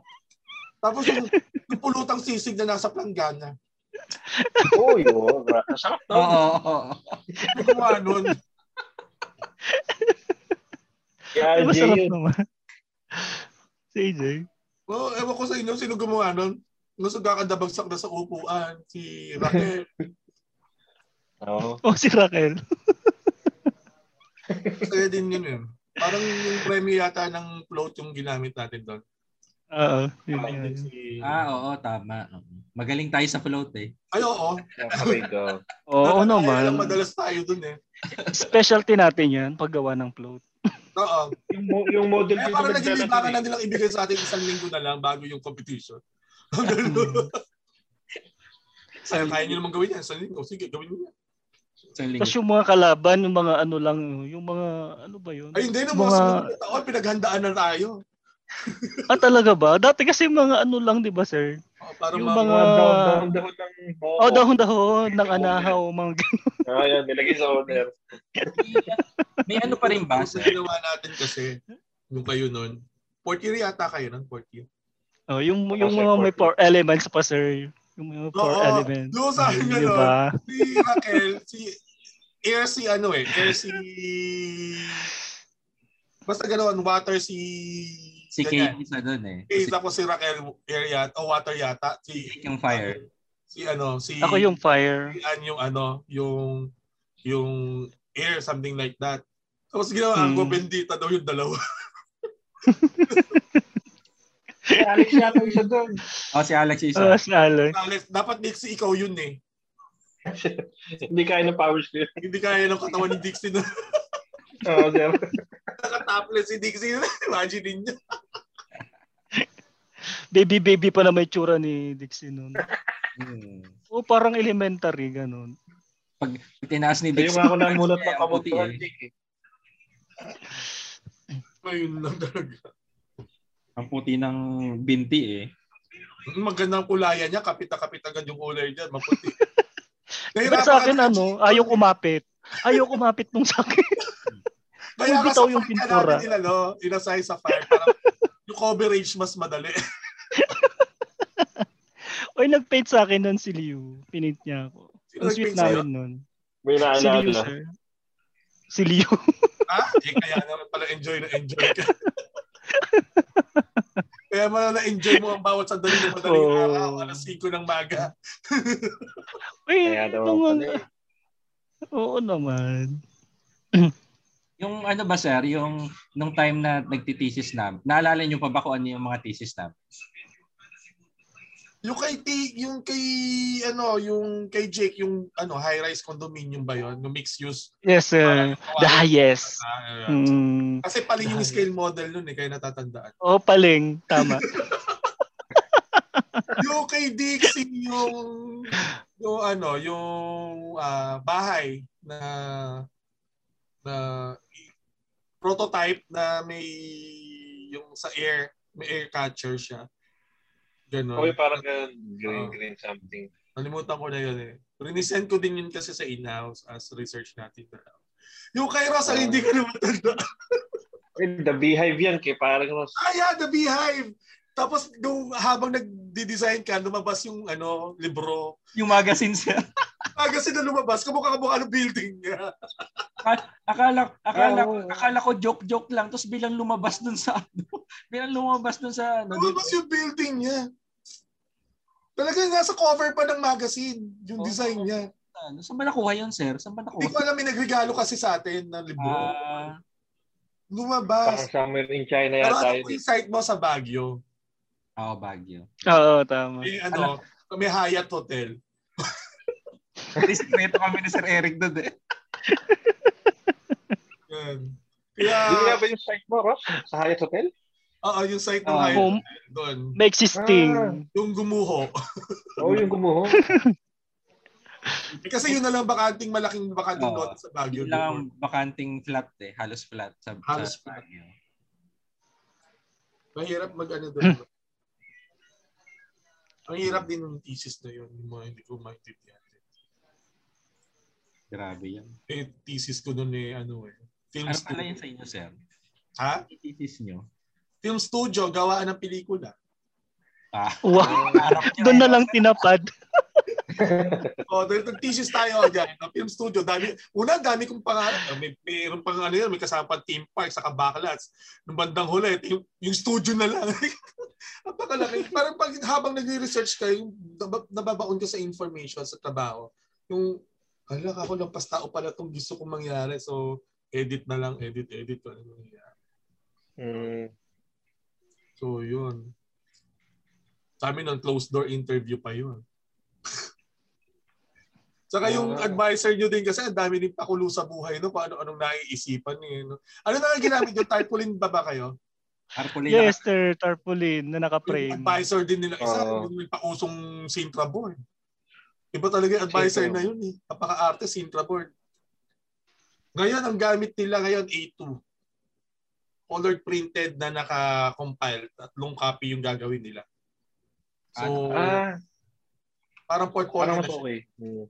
Tapos yung, yung pulutang sisig na nasa planggana. Uy, oh. Sarap Oo, to. oo, oo. Hindi ko nga nun. Kaya Diba sarap yun. naman? Si AJ. Oh, ewan ko sa inyo, sino gumawa nun? Gusto kakadabagsak na sa upuan. Si Raquel. Oo. O si Raquel. Kaya din yun yun. Parang yung premiere yata ng float yung ginamit natin doon. Oo. Yun, yun. din si... Ah, oo, tama. Magaling tayo sa float eh. Ay, oo. Oo lang naman. madalas tayo doon eh. Specialty natin yan, paggawa ng float. Oo. Yung, mo- yung model Kaya dito parang naglilibakan na eh. nilang ibigay sa atin isang linggo na lang bago yung competition. Ganun. Kaya kaya nyo naman gawin yan sa linggo. Sige, gawin nyo yan. Sa linggo. Tapos yung mga kalaban, yung mga ano lang, yung mga, ano ba yun? Ay, hindi. Nung mga Mga- sumunod na taon, pinaghandaan na tayo. Ah, talaga ba? Dati kasi mga ano lang, di ba, sir? Oh, parang Yung mga... mga- Mga dahon-dahon ng buko. Oh, dahon-dahon ng anahaw, mga ganun. Ah, yan, nilagay sa owner. May ano pa rin ba? Sa ginawa natin kasi, Yung kayo nun. Fourth year yata kayo nun, fourth year. Oh, yung Ako, yung mga may four elements pa sir. Yung mga four Oo, elements. doon sa akin, Di ano, ba? si Raquel, si air si ano eh, air si basta ganoon, water si Si ganyan. Kate isa doon eh. Case ako si Raquel air yata, o water yata. Si, Si yung fire. si ano, si Ako yung fire. si Ann yung ano, yung yung air, something like that. Tapos ginawa Hmm. ko, bendita daw yung dalawa. Si Alex yata isa doon. Oh, si Alex isa. Oh, si Alex. Alex, dapat Dixie ikaw yun eh. Hindi kaya ng power skill. Hindi kaya ng katawan ni Dixie na Oo, sir. nakatapless si Dixie. Imagine ninyo. Baby baby pa na may tsura ni Dixie noon. Hmm. O parang elementary ganun. Pag tinaas ni Dixie. nga ako namunot kaya ng puti kabutuhan. eh. Ayun lang talaga. Ang puti ng binti eh. Magandang kulayan niya, kapit-kapit agad yung kulay niya, maputi. Pero sa akin ano, ayaw kumapit. Ayaw kumapit nung sa akin. Kaya ka bitaw sa yung pintura. nila, no? Inasay sa fire para yung coverage mas madali. Oy, nag-paint sa akin nun si Liu. Pinint niya ako. Sino Ang sweet namin nun. May Si Liu, naalala. sir. Si Liu. Ha? Eh, kaya naman pala enjoy na enjoy ka. Kaya man na-enjoy mo ang bawat sandali ng madaling Oo. araw, alas 5 ng maga. Uy, Kaya pala eh. Oo naman. Yung ano ba sir, yung nung time na nagtitesis na, naalala niyo pa ba kung ano yung mga thesis na? Yung kay T, yung kay ano, yung kay Jake, yung ano, high-rise condominium ba 'yon, yung mixed use. Yes, sir. The highest. Ah, Mm. Kasi pali yung scale model nun eh, kaya natatandaan. O, paling. Tama. yung kay Dixie, yung yung ano, yung ah, bahay na na prototype na may yung sa air, may air catcher siya. Ganon. Okay, parang ganun, green, Oo. green something. Nalimutan ko na yun eh. Rinisend ko din yun kasi sa in-house as research natin. Yung kay Ross, Oo. hindi ko na matanda. Eh, the beehive yan, kay parang Ross. Ah, yeah, The Beehive! Tapos nung habang nagdi-design ka, lumabas yung ano, libro. Yung magazine sir. Kasi na lumabas, kamukha-kamukha ng building niya. akala akala Oo. akala ko joke joke lang tapos bilang lumabas dun sa ano, bilang lumabas dun sa ano, Lumabas yung building niya. Talagang nasa cover pa ng magazine, yung Oo. design niya. ano, saan ba nakuha yun sir? Saan ba Hindi nakuha? ko alam, may nagregalo kasi sa atin ng libro. Ah, Lumabas. Parang somewhere in China Pero yata ano yun. po yung site mo sa Baguio? oh, Baguio. Oo, tama. May ano, may Hyatt Hotel. Respeto kami ni Sir Eric doon eh. Hindi nga ba yung site mo, Ross? Sa Hyatt Hotel? oo, yung site ng Ah, Hyatt home. Hotel. Doon. May existing. Ah. Yung gumuho. Oo, yung gumuho. Eh, kasi yun na lang bakanting malaking bakanting Oo. lot sa Baguio. Yun lang ang bakanting flat eh, halos flat sa, Halos sa flat. Baguio. Mahirap mag ano doon. Ang hirap din ng thesis na yun. Yung mga hindi ko maintindihan. Grabe yan. Eh, thesis ko doon eh, ano eh. Film Ano pala yun studio. sa inyo, sir? Ha? Thesis nyo? Film studio, gawaan ng pelikula. Ah, Wow. Doon na lang tinapad. O, dahil nag-thesis tayo dyan. Ng film studio, dami. Una, dami kong pangarap. Ah, May, mayroon pang ano yan, may kasama pang theme park sa Kabaklats. Nung bandang huli, yung, yung studio na lang. Napakalaki. Parang pag habang nag-research ka, yung nab- nababaon ka sa information sa trabaho. Yung, hala, ako lang pas tao pala itong gusto kong mangyari. So, edit na lang, edit, edit. Ano mangyari. Hmm. So, yun. Sa amin, ng closed door interview pa yun. Saka yung Ah. advisor nyo din kasi ang dami din pakulo sa buhay no kung ano-anong naiisipan eh. No? Ano na nga ginamit yung tarpaulin ba ba kayo? Tarpaulin Yes, sir. Tarpaulin na Yung naka-frame. advisor din nila. Isa, yung may pausong Sintra board. Iba talaga yung advisor na yun eh. Napaka-arte Sintra board. Ngayon, ang gamit nila ngayon A2. Colored printed na naka-compile. Tatlong copy yung gagawin nila. So, Ah, parang portfolio parang na siya. okay. Hmm.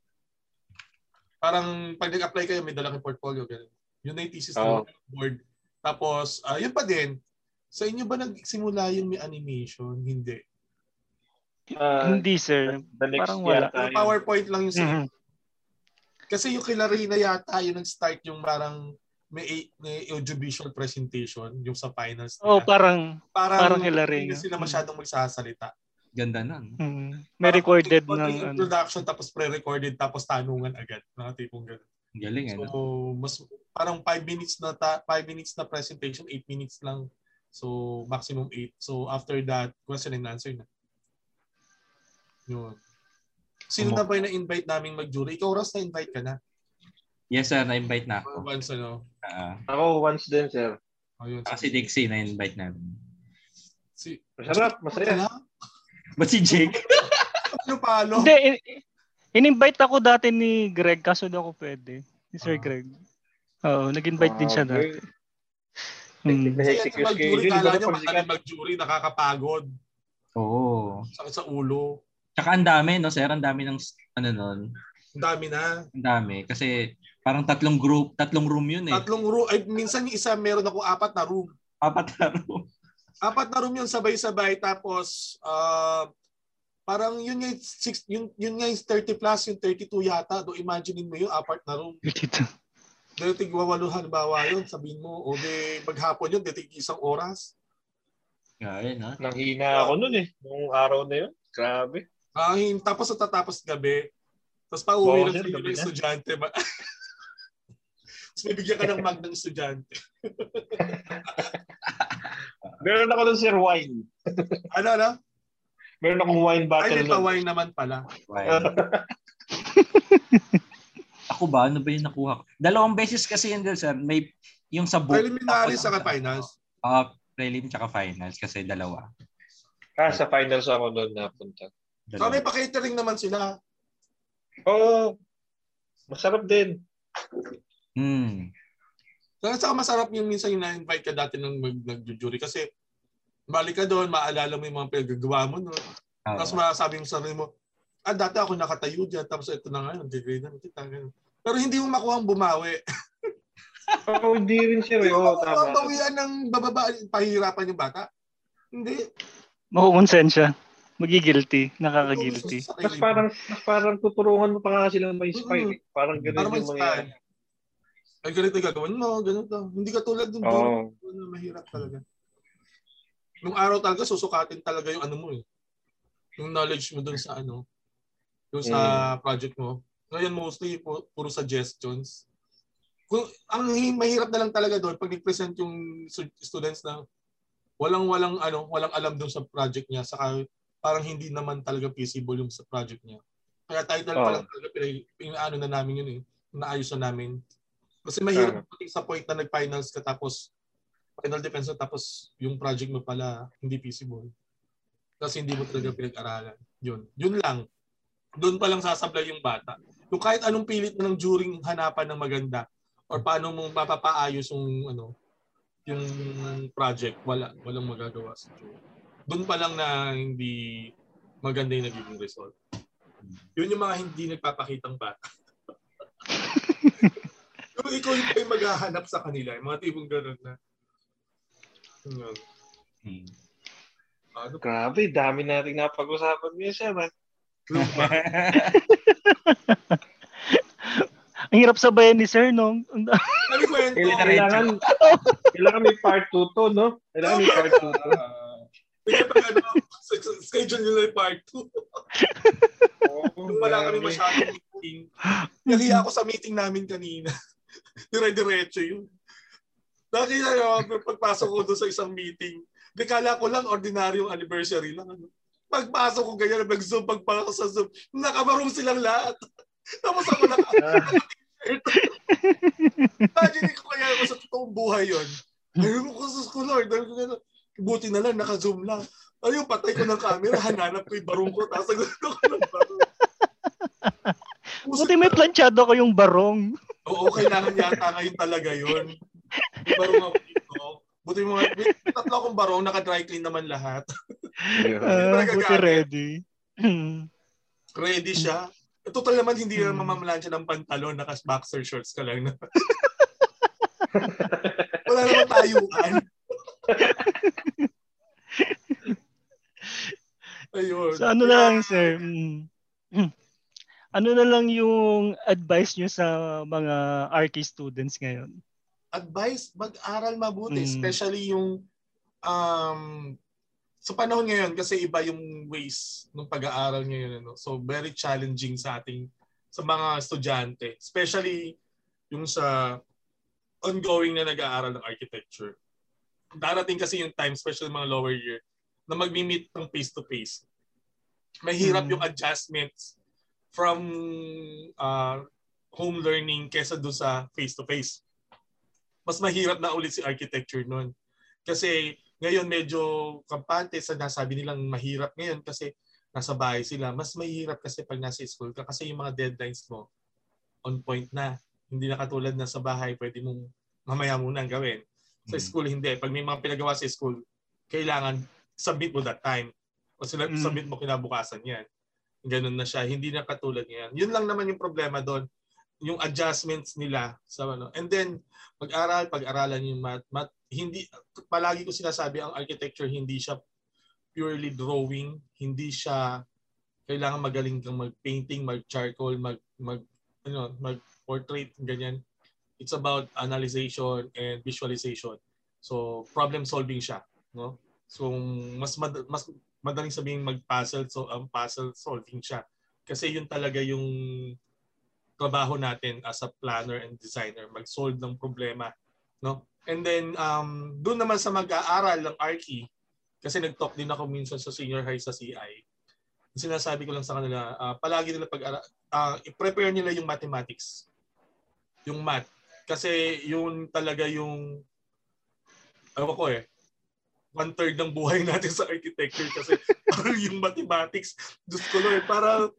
Parang pag nag-apply kayo, may dalang portfolio. Ganun. Yun na yung thesis Oo. ng board. Tapos, ah, yun pa din. Sa inyo ba nagsimula yung may animation? Hindi. Ah, Hindi, sir. the next Parang wala. yata. PowerPoint lang yung sa Mhm. Kasi yung kila Reyna yata, yun nag-start yung parang may, may audiovisual presentation yung sa finals Oh, nila. parang parang, parang kila hindi Reyna. sila masyadong magsasalita. Ganda nun. mm, may Parang recorded ng ano. introduction tapos pre-recorded tapos tanungan agad. Mga tipong gano'n. Ang Galing, ano? So, mas parang 5 minutes na 5 minutes na presentation, 8 minutes lang. So, maximum 8. So, after that, question and answer na. Yun. Sino Umo- na ba yung na-invite naming mag-jury? Ikaw, Ross, na-invite ka na. Yes, sir. Na-invite na ako. Once, ano. Ah, Ako once din, sir. Ayun. kasi Dixie na-invite namin. Si, Masarap, masaya. Wala. Ba't si Jake? Ano palo? Hindi, in- in-invite ako dati ni Greg kaso daw ako pwede. Ni Sir Ah. Greg. Oo, nag-invite din siya Ah, dati. Hmm. Kasi yung mag-jury, kala nyo mag-jury, nakakapagod. Oo. Sakit sa ulo. Tsaka ang dami, no, sir? Ang dami ng, ano nun, Ang dami na. ang dami. Kasi parang tatlong group, tatlong room yun eh. Tatlong room. Ay, minsan yung isa, meron ako apat na room. Apat na room. Apat na room yun sabay-sabay. Tapos, ah, parang yun nga, yung six, yun, yun nga yung 30 plus, yung 32 yata. Do imaginein mo yung apat na room. Dito. Tigwawalo halimbawa yun, sabihin mo, o di maghapon yun, di tig isang oras. Gaya, no? Nanghina ako nun eh. Nung araw na yun. Grabe. Ah, hin- tapos sa tatapos gabi. Tapos pa uwi Oo, lang sir, sa gabi na. estudyante. Ma- Tapos may bigyan ka ng mag ng estudyante. Meron ako nun, sir, wine. Ano, ano? Meron akong wine Ay, bottle may nun. pawine naman pala. Right. Ako ba? Ano ba yung nakuha ko? Dalawang beses kasi yun, sir. May yung sa book. Preliminary sa finals. Ah, prelim tsaka finals kasi dalawa. Ah, sa finals ako nun napunta. So, dalawa. may pa-catering naman sila. Oo. masarap din. Hmm. So, saka masarap yung minsan yung na-invite ka dati nang mag nag-jury kasi balik ka doon, maalala mo yung mga pinagagawa mo. No? Ah, Tapos masasabi mo sa sarili mo, ah, dati ako nakatayo dyan, tapos ito na ngayon, degrade na kita. ganun. Pero hindi mo makuha ang bumawi. Oo, hindi rin sir. Hindi mo makuha ang bawian ng bababa, pahirapan yung bata. Hindi. Makukonsensya. Magigilty. Nakaka-guilty. Mas parang, mas parang tuturuan mo pa nga silang ma-inspire. eh. Parang ganun Para yung ma-inspire. mangyayari. Ay, ganito yung gagawin mo, ganito. Hindi ka tulad ng Oo. Ano, mahirap talaga. Nung araw talaga, susukatin talaga yung ano mo eh. Yung knowledge mo dun sa ano, yung sa project mo. Ngayon mostly, pu- puro suggestions. Kung, ang hi- mahirap na lang talaga doon, pag nag-present yung students na walang walang ano, walang alam doon sa project niya, saka parang hindi naman talaga feasible yung sa project niya. Kaya title pa Oo. lang talaga, pinag- pinaano na namin yun eh. Naayos na namin. Kasi mahirap pati sa point na nag-finals ka tapos final defense na tapos yung project mo pala hindi feasible. Kasi hindi mo talaga pinag-aralan. Yun. Yun lang. Doon pa lang sasablay yung bata. Yung kahit anong pilit mo ng juring hanapan ng maganda or paano mo mapapaayos yung ano yung project, wala. Walang magagawa sa jury. Doon pa lang na hindi maganda yung nagiging result. Yun yung mga hindi nagpapakitang bata. yung ikaw yung kayo maghahanap sa kanila, yung mga tipong gano'n na. Yun. Hmm. Ano Grabe, dami nating napag-usapan niya sir. ah. Ang hirap sabayan ni Sir, no? Ang da- kwento? Kailangan, kailangan may part 2 to, no? Kailangan may part 2 to. Schedule nila yung part 2. Nung wala kami masyadong meeting. Nahiya ako sa meeting namin kanina. Dire-diretso yun. Dati ano, pagpasok ko doon sa isang meeting, di kala ko lang ordinaryong anniversary lang. Ano. Pagpasok ko ganyan, nag-zoom, pagpasok sa zoom, nakabarong silang lahat. Tapos ako naka Imagine ko kaya ako sa totoong buhay yun. Ayun ko sa ko, Lord. Buti na lang, naka-zoom lang. Ayun, patay ko ng camera, hananap ko yung barong ko, tapos naglalaro ko ng barong. Buti may planchado ko yung barong. Oo, kailangan yata ngayon talaga yun. Barong ako dito. Buti mga, may tatlo akong barong, naka-dry clean naman lahat. Ah, Talaga buti ready. Ready siya. Total naman, hindi Hmm. na mamamalansya ng pantalon, naka-boxer shorts ka lang. Wala naman tayuan. Ayun. So ano na lang, sir? mm, mm, Ano na lang yung advice nyo sa mga RK students ngayon? advice, mag-aral mabuti, Mm. especially yung um, sa panahon ngayon kasi iba yung ways ng pag-aaral ngayon ano. So very challenging sa ating sa mga estudyante, especially yung sa ongoing na nag-aaral ng architecture. Darating kasi yung time, especially mga lower year, na magmi-meet ng face-to-face. Mahirap Mm. yung adjustments from uh, home learning kesa doon sa face-to-face mas mahirap na ulit si architecture noon. Kasi ngayon medyo kampante sa nasabi nilang mahirap ngayon kasi nasa bahay sila. Mas mahirap kasi pag nasa school ka kasi yung mga deadlines mo on point na. Hindi na katulad na sa bahay pwede mong mamaya muna ang gawin. Sa Mm. school hindi. Pag may mga pinagawa sa school, kailangan submit mo that time. O sila Mm. submit mo kinabukasan yan. Ganun na siya. Hindi na katulad ngayon. Yun lang naman yung problema doon yung adjustments nila sa ano. And then mag-aral, pag-aralan yung math, math hindi palagi ko sinasabi ang architecture hindi siya purely drawing, hindi siya kailangan magaling kang mag-painting, mag-charcoal, mag mag ano, mag-portrait ganyan. It's about analyzation and visualization. So problem solving siya, no? So mas mad- mas madaling sabihin mag-puzzle so ang puzzle solving siya. Kasi yun talaga yung trabaho natin as a planner and designer, mag-solve ng problema, no? And then um doon naman sa mag-aaral ng Archie, kasi nag-talk din ako minsan sa senior high sa CI. Sinasabi ko lang sa kanila, ah, palagi nila pag uh, i-prepare nila yung mathematics. Yung math. Kasi yun talaga yung ewan ko eh, one third ng buhay natin sa architecture kasi yung mathematics, Diyos ko Lord, para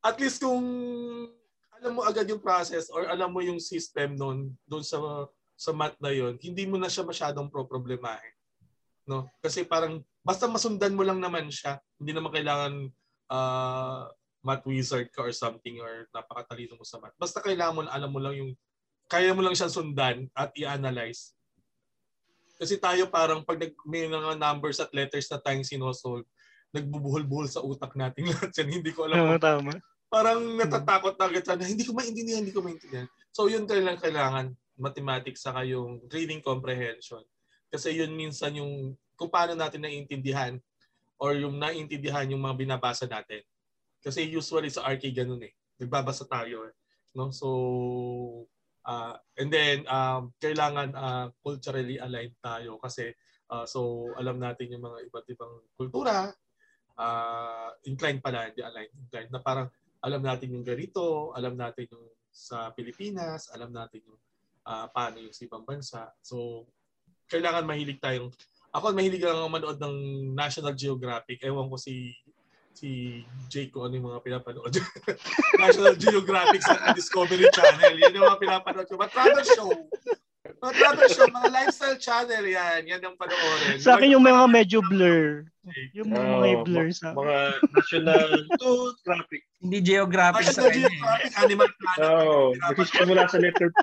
at least kung alam mo agad yung process or alam mo yung system noon doon sa sa math na yon hindi mo na siya masyadong pro-problemahin. No? Kasi parang basta masundan mo lang naman siya, hindi naman kailangan uh, math wizard ka or something or napakatalino mo sa math. Basta kailangan mo alam mo lang yung kaya mo lang siyang sundan at i-analyze. Kasi tayo parang pag nag, may mga numbers at letters na tayong sinosolve, nagbubuhol-buhol sa utak natin lahat yan. Hindi ko alam Tama, tama. parang natatakot na agad hindi ko maintindihan, hindi ko maintindihan. So yun kailangan kailangan mathematics saka yung reading comprehension. Kasi yun minsan yung kung paano natin naiintindihan or yung naiintindihan yung mga binabasa natin. Kasi usually sa RK ganun eh. Nagbabasa tayo eh. No? So uh, and then um, kailangan uh, culturally aligned tayo kasi uh, so alam natin yung mga iba't ibang kultura uh, inclined pala, hindi aligned, inclined na parang alam natin yung ganito, alam natin yung sa Pilipinas, alam natin yung uh, paano yung sa ibang bansa. So, kailangan mahilig tayong... Ako, mahilig lang ako manood ng National Geographic. Ewan ko si si Jake kung ano yung mga pinapanood. National Geographic sa Discovery Channel. Yun yung mga pinapanood ko. But travel show. Mga travel show, mga lifestyle channel yan. Yan yung panoorin. Sa akin yung mga medyo blur. Yung mga Oo, may blur sa Mga national to traffic. Hindi geographic sa National kanya eh. Geographic, Animal Planet. Oo. Nagsisimula sa letter P.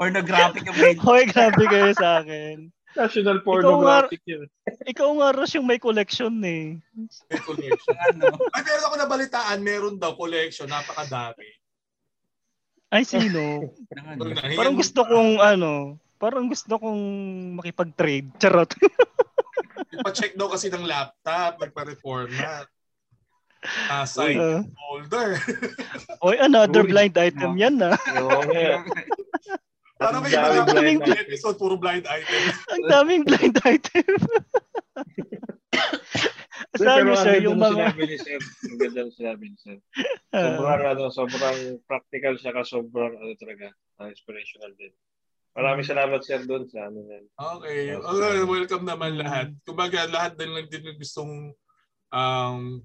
Pornographic yung. Hoy, grabe kayo sa akin. National pornographic yun. Ikaw nga Ross yung may collection eh. May collection. ano. Ay, meron ako nabalitaan, meron daw collection, napakadami. Ay, sino? Ng ano. Parang gusto kong ano, parang gusto kong makipag-trade. Charot. Ipa-check daw kasi ng laptop, nagpa-reformat. Ah, side Uh, folder. oy, another blind item yan na. Oo nga. Para may Ang iba daming lang episode, puro blind item. Ang daming blind item. Sabi Pero sir, ang yung mga... sinabi ni Sir. Ang ganda ng sinabi ni Sir. Ah, Sobrang, ano, sobrang practical siya ka sobrang ano talaga, ah, inspirational din. Maraming salamat Sir doon sa ano yan. Okay. Yes. Okay, welcome naman lahat. Kumbaga, lahat din lang din gustong um,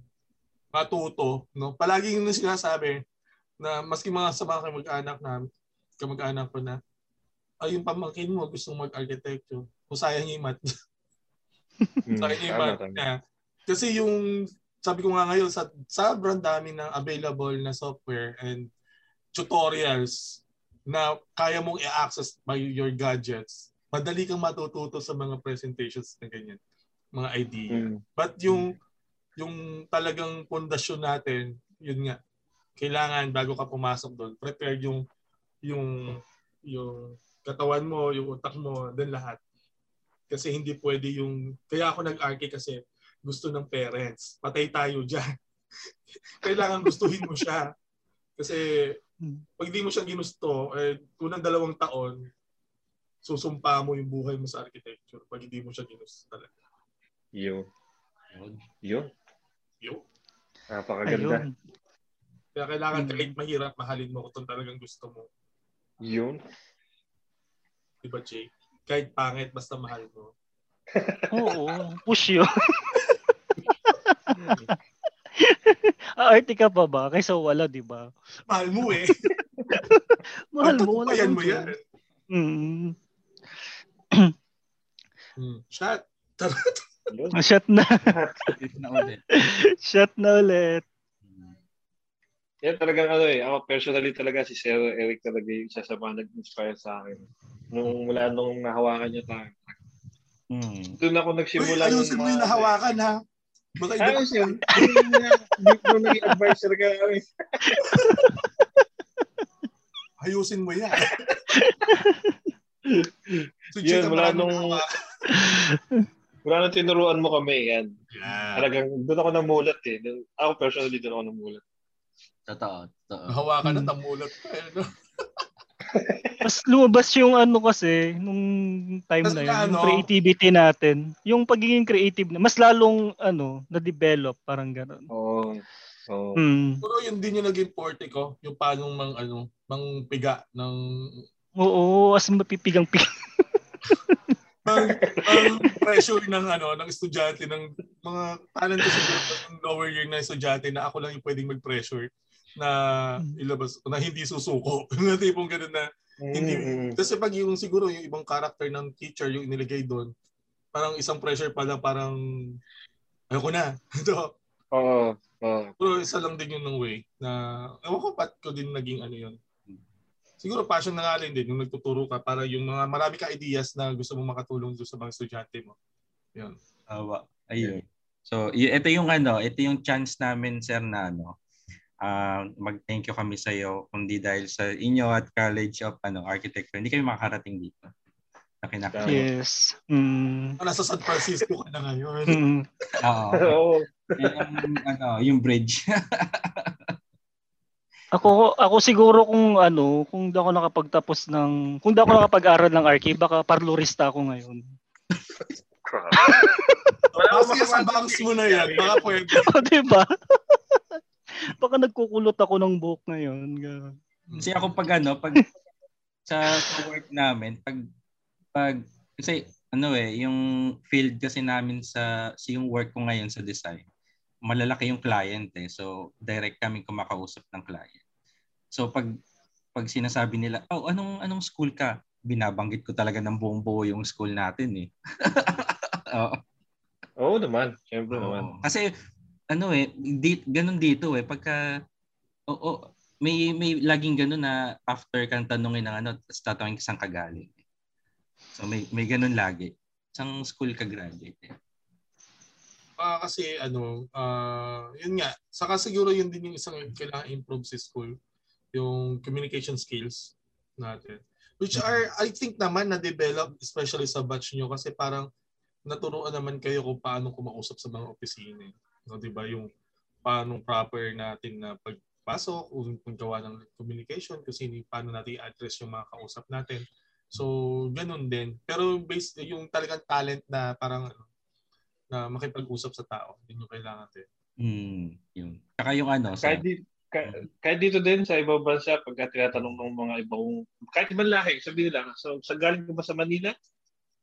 matuto. No? Palagi yung sinasabi na maski mga sa mga kamag-anak na kamag-anak ko na ay yung pamangkin mo gustong mag-architecture. Kung sayang yung math Hmm, Sa kanya yung math niya. Kasi yung, sabi ko nga ngayon, sa sobrang dami ng available na software and tutorials na kaya mong i-access by your gadgets, madali kang matututo sa mga presentations na ganyan, mga idea. Mm. But yung yung talagang pundasyon natin, yun nga, kailangan bago ka pumasok doon, prepare yung yung yung katawan mo, yung utak mo, then lahat. Kasi hindi pwede yung kaya ako nag-arche kasi gusto ng parents. Patay tayo diyan. kailangan gustuhin mo siya. Kasi pag di mo siya ginusto, eh, unang dalawang taon, susumpa mo yung buhay mo sa architecture pag hindi mo siya ginusto talaga. Yun. Yun. Yo. Napakaganda. Ayun. Kaya kailangan Mm. kahit mahirap, mahalin mo kung talagang gusto mo. Yun. Di ba, Jay? Kahit pangit, basta mahal mo. Oo, push yun. Aarte ka pa ba? Kaysa wala, di ba? Mahal mo eh. Mahal mo, wala kang mo yan. Mm. Hmm. Shot. Yun. Shot na. na ulit. Shot na ulit. Yan talagang ano eh. Ako personally talaga si Sir Eric talaga yung isa sa mga nag-inspire sa akin. Nung mula nung nahawakan niya tayo. Hmm. Doon ako Uy, nagsimula. ayusin mo yung nahawakan ha. Baka iba Ayos yun. Yung nga, di- Nung naging advisor ka namin. ayusin mo yan. so, Yun, mula nung-. Mula nung tinuruan mo kami, yan. Yeah. Talagang doon ako namulat eh. Ako personally doon ako namulat. Totoo. Totoo. Nahawakan na Hmm. tamulat pa. eh, no? Mas lumabas yung ano kasi, nung time Mas na yun, na yung ano? creativity natin. Yung pagiging creative na, mas lalong, ano, na-develop, parang gano'n. Oo. Oo. Hmm. Pero yun din yung naging forte ko. Yung paano mang, ano, mang piga ng Oo, as mapipigang pig. ang, ang pressure ng ano ng estudyante ng mga talent ko siguro ng lower year na estudyante na ako lang yung pwedeng mag-pressure na ilabas na hindi susuko. na tipong ganun na hindi Mm-mm. kasi pag yung siguro yung ibang character ng teacher yung inilagay doon parang isang pressure pala parang ayoko na. Ito. Oo. Oo. Pero isa lang din yun ng way na ewan ko ba't ko din naging ano yun. Siguro passion na nga rin din yung nagtuturo ka para yung mga marami ka ideas na gusto mong makatulong doon sa mga estudyante mo. Yun. Awa. Ayun. So, ito yung ano, ito yung chance namin sir na ano, ah, mag-thank you kami sa iyo kundi dahil sa inyo at College of ano Architecture. Hindi kami makakarating dito. Na Yes. Mm. Nasa San Francisco ka na ngayon. Mm. Oo. Oo. yung, ano, yung bridge. Ako ako siguro kung ano, kung di ako nakapagtapos ng kung di ako nakapag-aral ng archi, baka parlorista ako ngayon. Kasi sa banks mo na yan, baka pwede. O, di ba? baka nagkukulot ako ng buhok ngayon. Kasi ako pag ano, pag sa, sa work namin, pag pag kasi ano eh, yung field kasi namin sa sa yung work ko ngayon sa design, malalaki yung client eh. So direct kami kumakausap ng client. So pag pag sinasabi nila, "Oh, anong anong school ka?" Binabanggit ko talaga ng buong buo yung school natin eh. Oo. Oo naman. Siyempre Oo. naman. Kasi ano eh, di, ganun dito eh pagka oo, may may laging ganun na after kang tanungin ng ano, tapos tatanungin ka saan ka galing. So may may ganun lagi. Isang school ka graduate. Eh. Ah, kasi ano, ah, yun nga. Saka siguro yun din yung isang kailangan improve sa school. Yung communication skills natin. Which are, I think naman na-develop, especially sa batch nyo, kasi parang naturuan naman kayo kung paano kumausap sa mga opisina. No, di ba? Yung paano proper natin na pagpasok, kung paggawa ng communication, kasi paano natin i-address yung mga kausap natin. So, ganun din. Pero based yung talagang talent na parang ano, na makipag-usap sa tao. Yun yung kailangan natin. Hmm, yun. Saka yung ano, sa, Kahit, di, ka- kahit dito din sa ibang bansa, pagka tinatanong ng mga ibang, kahit ibang lahi, sabi nila, so, sa galing ka ba sa Manila?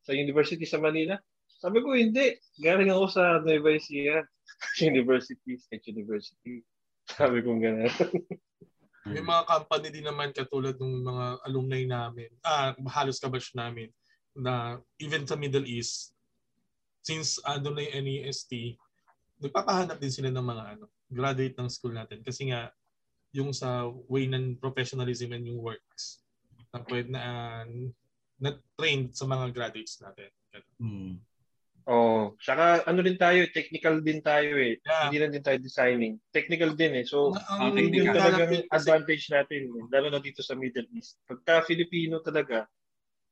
Sa university sa Manila? Sabi ko, hindi. Galing ako sa Nueva Ecija. University, State University. Sabi ko gano'n. May mga company din naman katulad ng mga alumni namin, ah, halos kabatch namin, na even sa Middle East, since ano na yung NEST, nagpapahanap din sila ng mga ano, graduate ng school natin. Kasi nga, yung sa way ng professionalism and yung works, na pwede na, na trained sa mga graduates natin. Hmm. Oh, saka ano din tayo, technical din tayo eh. Yeah. Hindi lang din tayo designing. Technical din eh. So, Ang- ang yun talagang advantage natin, eh, lalo na dito sa Middle East. Pagka Filipino talaga,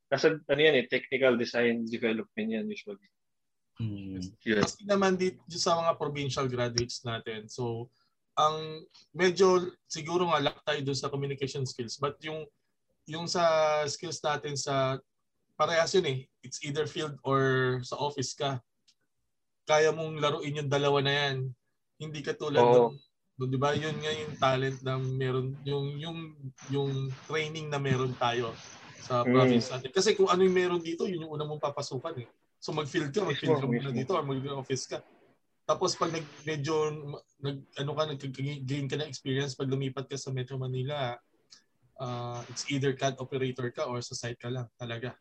nasa ano yan eh, technical design development yan usually. Hmm. Yun. Kasi naman dito sa mga provincial graduates natin. So, ang medyo siguro nga lack tayo doon sa communication skills. But yung yung sa skills natin sa parehas yun eh. It's either field or sa office ka. Kaya mong laruin yung dalawa na yan. Hindi ka tulad Oo. nung, nung, di ba, yun nga yung talent na meron, yung, yung, yung training na meron tayo sa Mm. province natin. Kasi kung ano yung meron dito, yun yung una mong papasukan eh. So mag-field ka, mag-field ka muna dito or mag-office ka. Tapos pag nag medyo nag ano ka nag-gain ka ng experience pag lumipat ka sa Metro Manila, uh, it's either CAD operator ka or sa site ka lang talaga.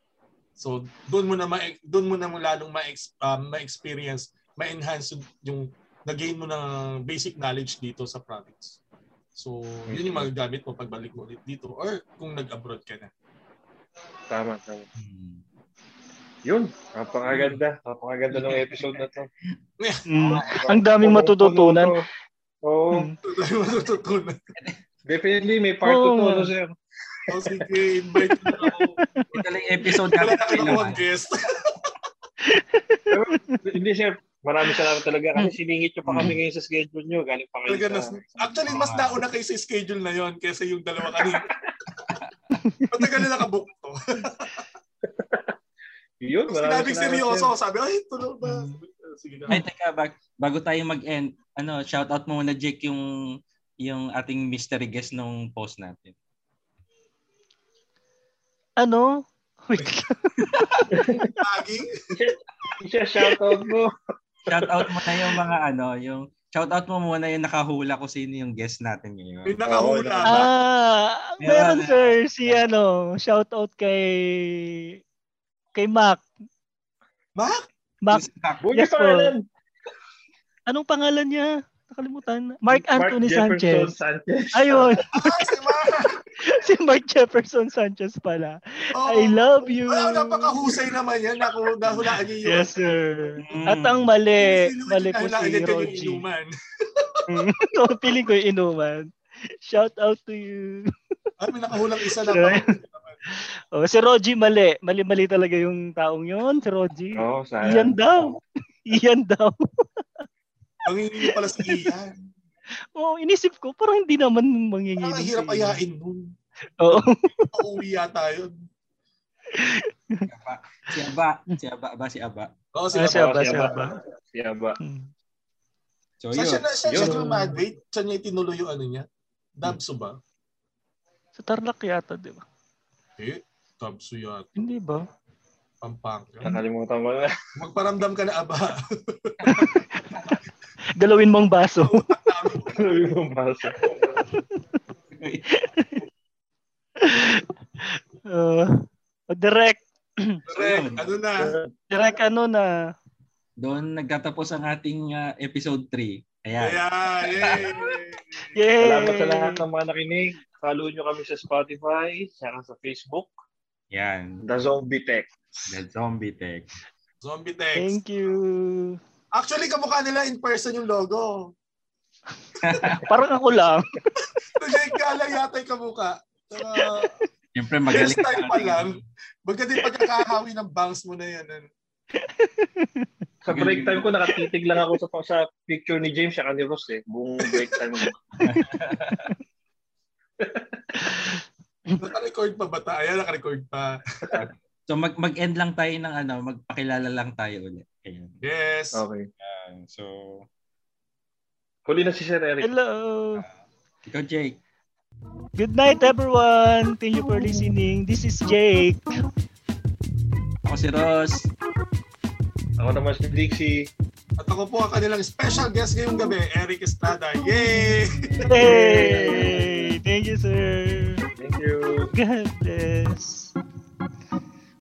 So doon mo na ma doon mo na mo lalong ma um, ma-experience, ma-enhance yung, yung na-gain mo ng basic knowledge dito sa province. So, yun yung magagamit mo pagbalik mo ulit dito or kung nag-abroad ka na. Tama, tama. Hmm. Yun, napakaganda. Napakaganda ng episode na to. Mm, ang daming matututunan. Oo, tayo matututunan. definitely may part 2 Oo to, no, sir. O sige, invite mo na ako. Ito lang episode Wala natin na kailangan. ako ang guest. Hindi, sir. Maraming salamat talaga kasi siningit nyo pa kami ngayon sa schedule nyo. Galing pa kayo Talaga sa... actually, mas nauna kayo sa schedule na yon kaysa yung dalawa kanina. Matagal na nakabook to. Yun, maraming sinabing seryoso, sabi, ay, tuloy ba? Sige na. Ay, teka, bag, bago tayo mag-end, ano, shout out mo muna, Jake, yung yung ating mystery guest nung post natin. Ano? Wait. Laging, Siya, shoutout mo. Shout out mo na yung mga ano, yung shout out mo muna yung nakahula ko sino yung guest natin ngayon. may nakahula ba? ah, meron Meron. sir si ano, shout out kay kay Mac. Mac? Mac, Yes, po. pangalan. anong pangalan niya? Nakalimutan. Mark Anthony Jefferson Sanchez. Sanchez. Ayun, Ah, si Mac! si Mark Jefferson Sanchez pala. Oh. I love you. Ay, napakahusay naman yan. Naku, nahulaan niyo yun. Yes, sir. Mm. At ang mali, Sino mali po si Roji. no, piling ko yung inuman. Shout out to you. Ay, may nakahulang isa na. Right. Oh, si Roji mali. Mali-mali talaga yung taong yon, si Roji. Oo, sayang. Iyan daw. Iyan daw. Ang hindi pala si Ian. Oh, inisip ko, parang hindi naman Parang manginginig. ang hirap si ayain nun. Oo. Pauwi yata yun. Si Aba, si Aba, ba si Aba. Oo, si Ah, Aba. siya ba, si siya Aba. ba? Siya ba? Hmm. So Saan siya, yun. saan siya Yun. graduate? Saan niya itinuloy yung ano niya? Dabso ba? Sa Tarlac yata, di ba? Eh, Dabso yata. Hindi ba? Pampanga. Nakalimutan ko na. Magparamdam ka na aba. Galawin mong baso. Yung baso. Uh, direct. Correct. Ano na? Direct ano na. Doon nagtatapos ang ating ah, episode 3. Ayan. Ayan. Yay. Yay! Salamat sa lahat ng mga nakinig. Follow nyo kami sa Spotify, saka sa Facebook, Yan. The Zombie Tech. The Zombie Tech. Zombie text. Thank you. Actually, kamukha nila in person yung logo. Parang ako lang. So, Jake Gala yata yung kamukha. Uh, Siyempre magaling. Hairstyle pa lang. Baga din pagkakahawi ng bangs mo na yan. ano. Sa break time ko, nakatitig lang ako sa, sa picture ni James saka ni Ross eh. Buong break time ko. Naka-record pa ba tayo? Ayan, naka-record pa. So mag mag-end lang tayo ng ano, magpakilala lang tayo ulit. Ayan. Yes. Okay. Ayan. So, Huli na si Sir Eric. Hello. ikaw Jake. Good night, everyone. Thank you for listening. This is Jake. Ako si Ross. Ako naman si Dixie. At ako po ang kanilang special guest ngayong gabi, Eric Estrada. Yay! Hey! Thank you, sir. Thank you. God bless.